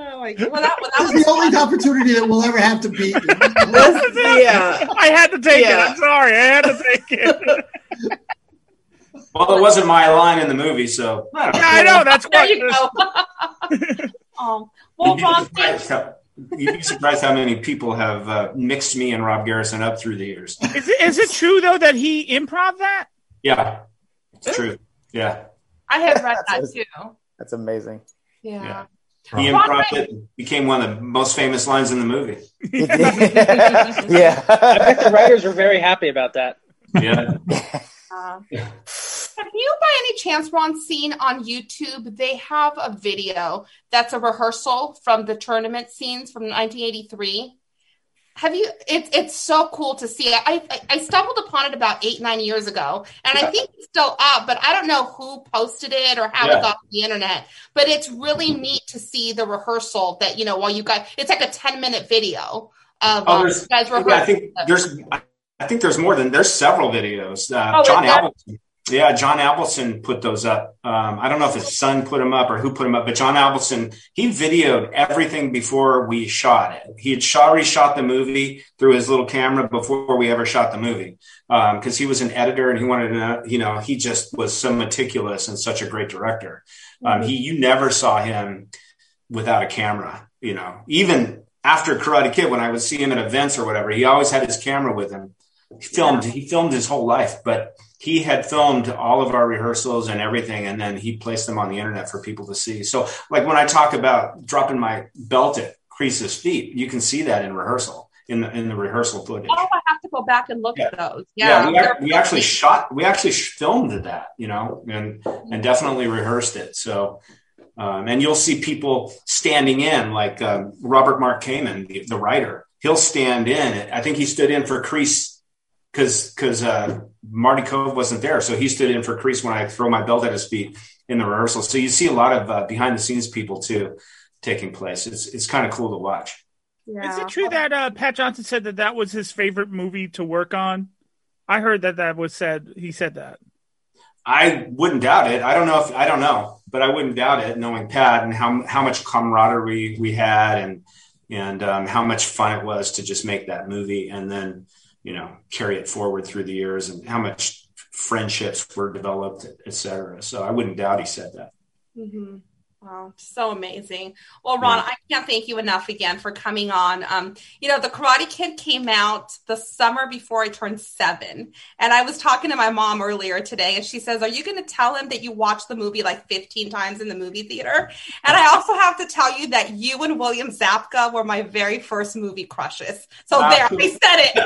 Oh my god. Well, that, well, that This was is the only opportunity that we'll ever have to beat you. yeah. I had to take Yeah. it. I'm sorry. I had to take it. well, it wasn't my line in the movie, so I yeah, I know. That's there what. you go. um, well, You'd be, Ron, surprised how, you'd be surprised how many people have uh, mixed me and Rob Garrison up through the years. Is it, is it true though that he improv that? Yeah, it's true. Yeah, I have read that too. That's amazing. Yeah. Yeah. He improved it. Became one of the most famous lines in the movie. yeah. I bet the writers were very happy about that. Yeah, Uh, have you, by any chance, Ron, seen on YouTube? They have a video that's a rehearsal from the tournament scenes from 1983. Have you? It's it's so cool to see. I, I I stumbled upon it about eight nine years ago, and I think it's still up, but I don't know who posted it or how Yeah. it got on the internet. But it's really neat to see the rehearsal that you know while you guys. It's like a ten minute video of Oh, um, guys Yeah, I think there's. I think there's more than there's several videos. Uh, Oh, John there? Yeah, John Avildsen put those up. Um, I don't know if his son put them up or who put them up, but John Avildsen he videoed everything before we shot it. He had shot, already shot the movie through his little camera before we ever shot the movie because he was an editor and he wanted to know. You know, he just was so meticulous and such a great director. Um, he you never saw him without a camera. You know, even after Karate Kid, when I would see him at events or whatever, he always had his camera with him. He filmed. He filmed his whole life, but he had filmed all of our rehearsals and everything, and then he placed them on the internet for people to see. So, like when I talk about dropping my belt at Kreese's feet, you can see that in rehearsal in the in the rehearsal footage. Oh, I have to go back and look Yeah. at those. Yeah, Yeah, we, we actually shot, we actually filmed that, you know, and and definitely rehearsed it. So, um, and you'll see people standing in, like um, Robert Mark Kamen, the, the writer. He'll stand in. I think he stood in for Kreese because because uh, Marty Kove wasn't there, so he stood in for Kreese when I throw my belt at his feet in the rehearsal. So you see a lot of uh, behind the scenes people too taking place. It's it's kind of cool to watch. Yeah. Is it true that uh, Pat Johnson said that that was his favorite movie to work on? I heard that that was said. He said that. I wouldn't doubt it. I don't know if I don't know, but I wouldn't doubt it, knowing Pat and how how much camaraderie we had, and and um, how much fun it was to just make that movie, and then you know carry it forward through the years, and how much friendships were developed, et cetera. So I wouldn't doubt he said that. Mhm. Wow, so amazing. Well, Ron. I can't thank you enough again for coming on. Um, you know, The Karate Kid came out the summer before I turned seven. And I was talking to my mom earlier today, and she says, Are you going to tell him that you watched the movie like 15 times in the movie theater? And I also have to tell you that you and William Zabka were my very first movie crushes. So Wow. there, I said it.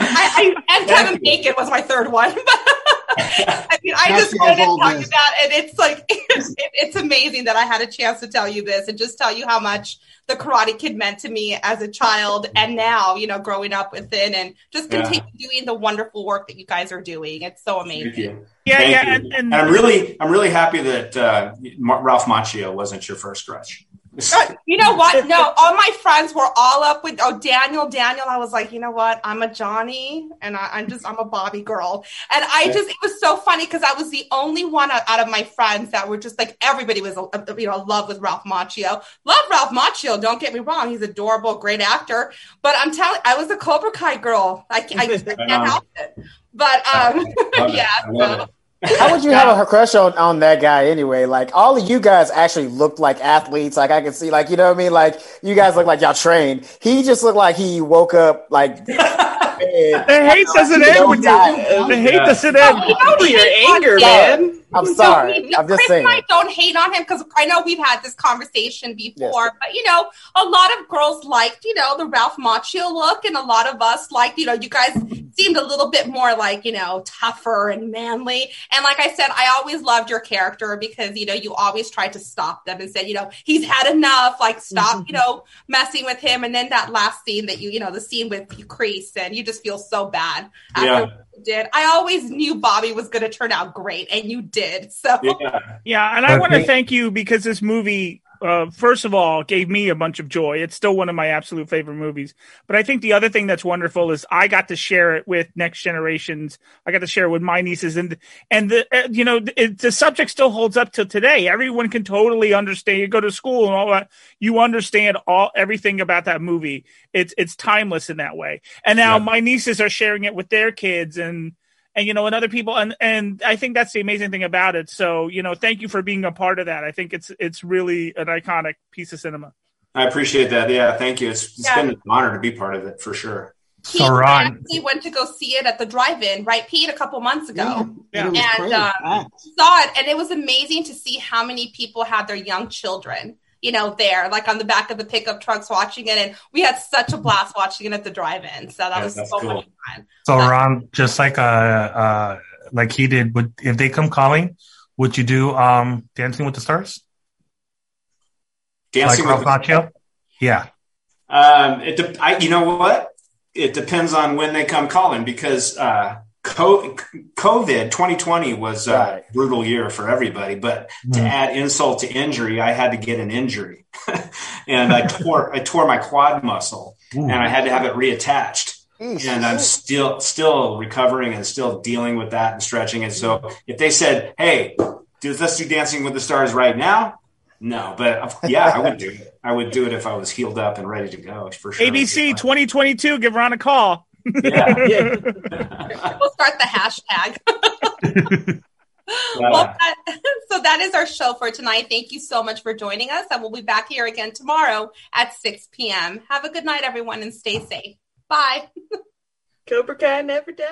I, I, and Kevin Bacon was my third one. I mean, I just wanted to talk tell you this. that, and it's like it, it's amazing that I had a chance to tell you this and just tell you how much the Karate Kid meant to me as a child, and now you know, growing up within, and just Yeah. continue doing the wonderful work that you guys are doing. It's so amazing. Thank you. Yeah, Thank yeah, you. and, and And I'm really I'm really happy that uh, Ralph Macchio wasn't your first crush. You know what? No, all my friends were all up with oh Daniel, Daniel. I was like, you know what? I'm a Johnny, and I, I'm just I'm a Bobby girl, and I Yeah. just it was so funny because I was the only one out, of my friends that were just like everybody was uh, you know love with Ralph Macchio. Love Ralph Macchio. Don't get me wrong, he's adorable, great actor. But I'm telling, I was a Cobra Kai girl. I, can't- I, can't help it. But um, yeah. I love so- it. How would you have a crush on, on that guy anyway? Like all of you guys actually looked like athletes. Like I can see, like you know what I mean. Like you guys look like y'all trained. He just looked like he woke up like. the hate doesn't end with you. The hate doesn't end. you don't Your anger, him. man. I'm No, sorry. we- I'm just Chris saying. and I don't hate on him because I know we've had this conversation before, but you know, a lot of girls liked, you know, the Ralph Macchio look, and a lot of us liked, you know, you guys seemed a little bit more like, you know, tougher and manly. And like I said, I always loved your character because, you know, you always tried to stop them and said, you know, he's had enough, like stop, mm-hmm. you know, messing with him. And then that last scene that you, you know, the scene with Kreese, and you just feel so bad after Yeah. What you did. I always knew Bobby was going to turn out great, and you did. So. Yeah. Yeah, and I want to thank you because this movie, uh, first of all, gave me a bunch of joy. It's still one of my absolute favorite movies. But I think the other thing that's wonderful is I got to share it with next generations. I got to share it with my nieces, and and the uh, you know it, the subject still holds up till today. Everyone can totally understand. You go to school and all that, you understand all everything about that movie. It's it's timeless in that way. And now Yeah. my nieces are sharing it with their kids and and you know and other people and and i think that's the amazing thing about it so you know thank you for being a part of that i think it's it's really an iconic piece of cinema I appreciate that. Yeah, thank you. It's, it's Yeah. been an honor to be part of it for sure. Pete So I Ron, actually went to go see it at the drive-in, right, Pete, a couple months ago. Yeah, it was And, great. uh, Saw it, and it was amazing to see how many people had their young children, you know, there, like on the back of the pickup trucks watching it. And we had such a blast watching it at the drive-in. So that Yeah, was so cool. much fun. So But- Ron, just like uh uh like he did, would if they come calling, would you do um Dancing with the Stars? Dancing like with Ralph Macchio? Yeah. Um, it de- I, you know what? It depends on when they come calling because uh, co- COVID 2020 was a Right. brutal year for everybody. But to Mm. add insult to injury, I had to get an injury, and I tore I tore my quad muscle, Ooh. and I had to have it reattached. Eesh. And I'm still still recovering and still dealing with that and stretching. And so if they said, "Hey, do let's do Dancing with the Stars right now," no. But yeah, I would do it. I would do it if I was healed up and ready to go for sure. ABC 2022, give Ron a call. Yeah. Yeah. We'll start the hashtag. well, that, so that is our show for tonight. Thank you so much for joining us, and we'll be back here again tomorrow at 6 p.m. Have a good night, everyone, and stay safe. Bye. Cobra Kai never dies.